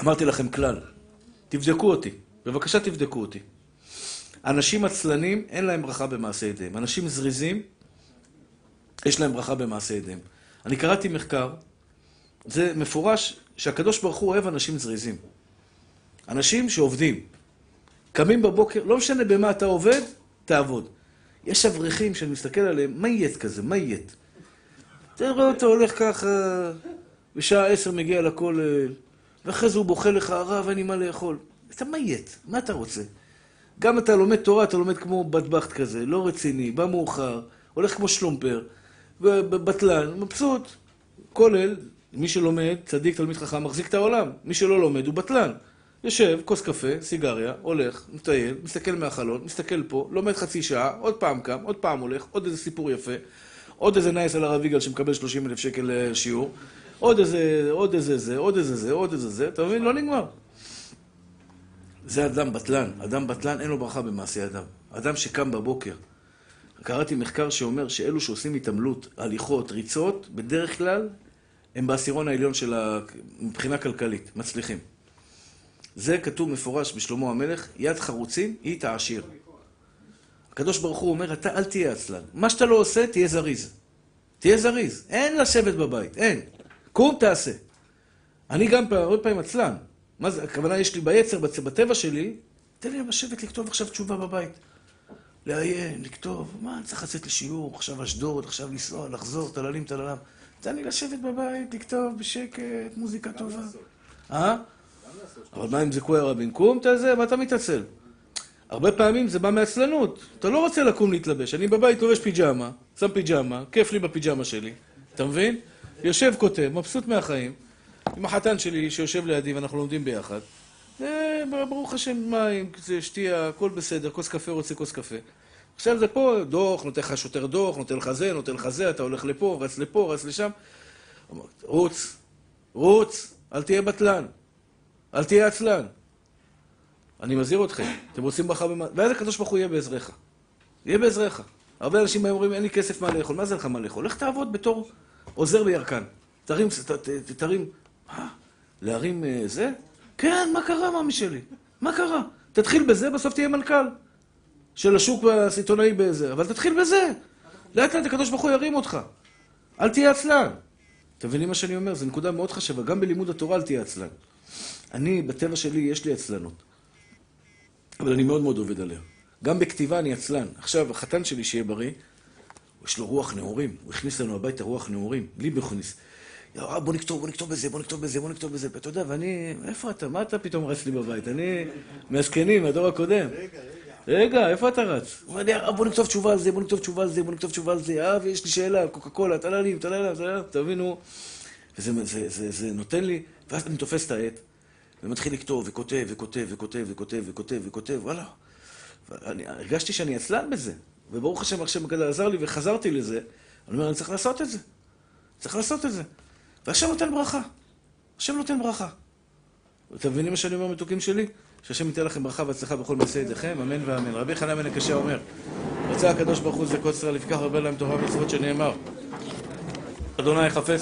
אמרתי לכם כלל, תבדקו אותי. בבקשה תבדקו אותי. אנשים עצלנים, אין להם ברכה במעשה ידיהם. אנשים זריזים, יש להם ברכה במעשה ידיהם. אני קראתי מחקר, זה מפורש שהקדוש ברוך הוא אוהב אנשים זריזים. אנשים שעובדים. קמים בבוקר, לא משנה במה אתה עובד, תעבוד. יש אברכים שאני מסתכל עליהם, מה יית כזה? מה יית? תראה אותו הולך ככה, בשעה עשר מגיע לכולל, ואחרי זה הוא בוכה לך, הרב, אין לי מה לאכול. אתה מה היית? מה אתה רוצה? גם אתה לומד תורה, אתה לומד כמו בטבחט כזה, לא רציני, בא מאוחר, הולך כמו שלומפר, בטלן, מבסוט. כולל, מי שלומד, צדיק, תלמיד חכם, מחזיק את העולם. מי שלא לומד הוא בטלן. יושב, כוס קפה, סיגריה, הולך, מטייל, מסתכל מהחלון, מסתכל פה, לומד חצי שעה, עוד פעם קם, עוד פעם הולך, עוד איזה סיפור יפה, עוד איזה נייס על הרב יגאל שמקבל 30 אלף שקל לשיעור, עוד איזה, עוד איזה זה, עוד איזה זה, עוד איזה זה, אתה מבין? לא נגמר. זה אדם בטלן. אדם בטלן אין לו ברכה במעשי אדם. אדם שקם בבוקר. קראתי מחקר שאומר שאלו שעושים התעמלות, הליכות, ריצות, בדרך כלל הם בעשירון העליון של ה... מבחינה כלכלית, מצליחים. זה כתוב מפורש בשלמה המלך, יד חרוצים היא תעשיר. הקדוש ברוך הוא אומר, אתה אל תהיה עצלן. מה שאתה לא עושה, תהיה זריז. תהיה זריז. אין לשבת בבית, אין. קום תעשה. אני גם פעם, הרבה פעמים עצלן. מה זה, הכוונה יש לי ביצר, בטבע שלי, תן לי לשבת לכתוב עכשיו תשובה בבית. לעיין, לכתוב, מה, אני צריך לצאת לשיעור, עכשיו אשדוד, עכשיו לנסוע, לחזור, טללים, טללם. תן לי לשבת בבית, לכתוב בשקט, מוזיקה טובה. אה? אבל מה אם זיכוי הרבים? קום, אתה זה, מה אתה מתעצל? הרבה פעמים זה בא מעצלנות. אתה לא רוצה לקום להתלבש. אני בבית לובש פיג'מה, שם פיג'מה, כיף לי בפיג'מה שלי, אתה מבין? יושב כותב, מבסוט מהחיים, עם החתן שלי שיושב לידי ואנחנו לומדים ביחד. ברוך השם, מים, שתייה, הכל בסדר, כוס קפה רוצה כוס קפה. עכשיו זה פה, דוח, נותן לך שוטר דוח, נותן לך זה, נותן לך זה, אתה הולך לפה, רץ לפה, רץ לשם. רוץ, רוץ, אל תהיה בטלן, אל תהיה עצלן. אני מזהיר אתכם, אתם רוצים ברכה במה... ואז הקדוש ברוך הוא יהיה בעזרך. יהיה בעזרך. הרבה אנשים היום אומרים, אין לי כסף מה לאכול. מה זה לך מה לאכול? לך תעבוד בתור עוזר בירקן. תרים, ת- ת- ת- תרים? להרים אה, זה? כן, מה קרה, מאמי שלי? מה קרה? תתחיל בזה, בסוף תהיה מנכ"ל. של השוק הסיטונאי בזה. אבל תתחיל בזה. לאט לאט הקדוש ברוך הוא ירים אותך. אל תהיה עצלן. אתם מבינים מה שאני אומר? זו נקודה מאוד חשובה. גם בלימוד התורה אל תהיה עצלן. אני, בטבע שלי, יש לי עצלנות. אבל אני מאוד מאוד עובד עליה. גם בכתיבה אני עצלן. עכשיו, החתן שלי, שיהיה בריא, יש לו רוח נעורים. הוא הכניס לנו הביתה רוח נעורים. לי בכניס. "יא, בוא נכתוב, בוא נכתוב בזה, בוא נכתוב בזה, בוא נכתוב בזה. ואתה יודע, ואני, איפה אתה? מה אתה פתאום רץ לי בבית? אני מהזקנים, מהדור הקודם. רגע, רגע. רגע, איפה אתה רץ? הוא אומר לי, "אה, בוא נכתוב תשובה על זה, בוא נכתוב תשובה על זה, בוא נכתוב תשובה על זה. אה, ויש לי שאלה, קוקה קולה, טללים, טללים, טללים, תבינו. וזה זה, זה, זה נותן לי, ואז אני תופס את העט, ומתחיל לכתוב, וכותב, וכותב, וכותב, וכותב, וכותב, וכותב, וואלה. ואני הרגשתי שאני עצלן בזה, וברוך השם, הגדול עזר לי, וחזרתי לזה. אני אומר, אני צריך לעשות את זה. צריך לעשות את זה. והשם נותן ברכה. השם נותן ברכה. אתם מבינים מה שאני אומר, מתוקים שלי? שהשם ייתן לכם ברכה והצלחה בכל מעשה ידיכם, אמן ואמן. רבי חנן בן הקשה אומר, רצה הקדוש ברוך הוא זה קוצרה, לפיכך הרבה להם תורה ומצוות שנאמר. אדוני חפץ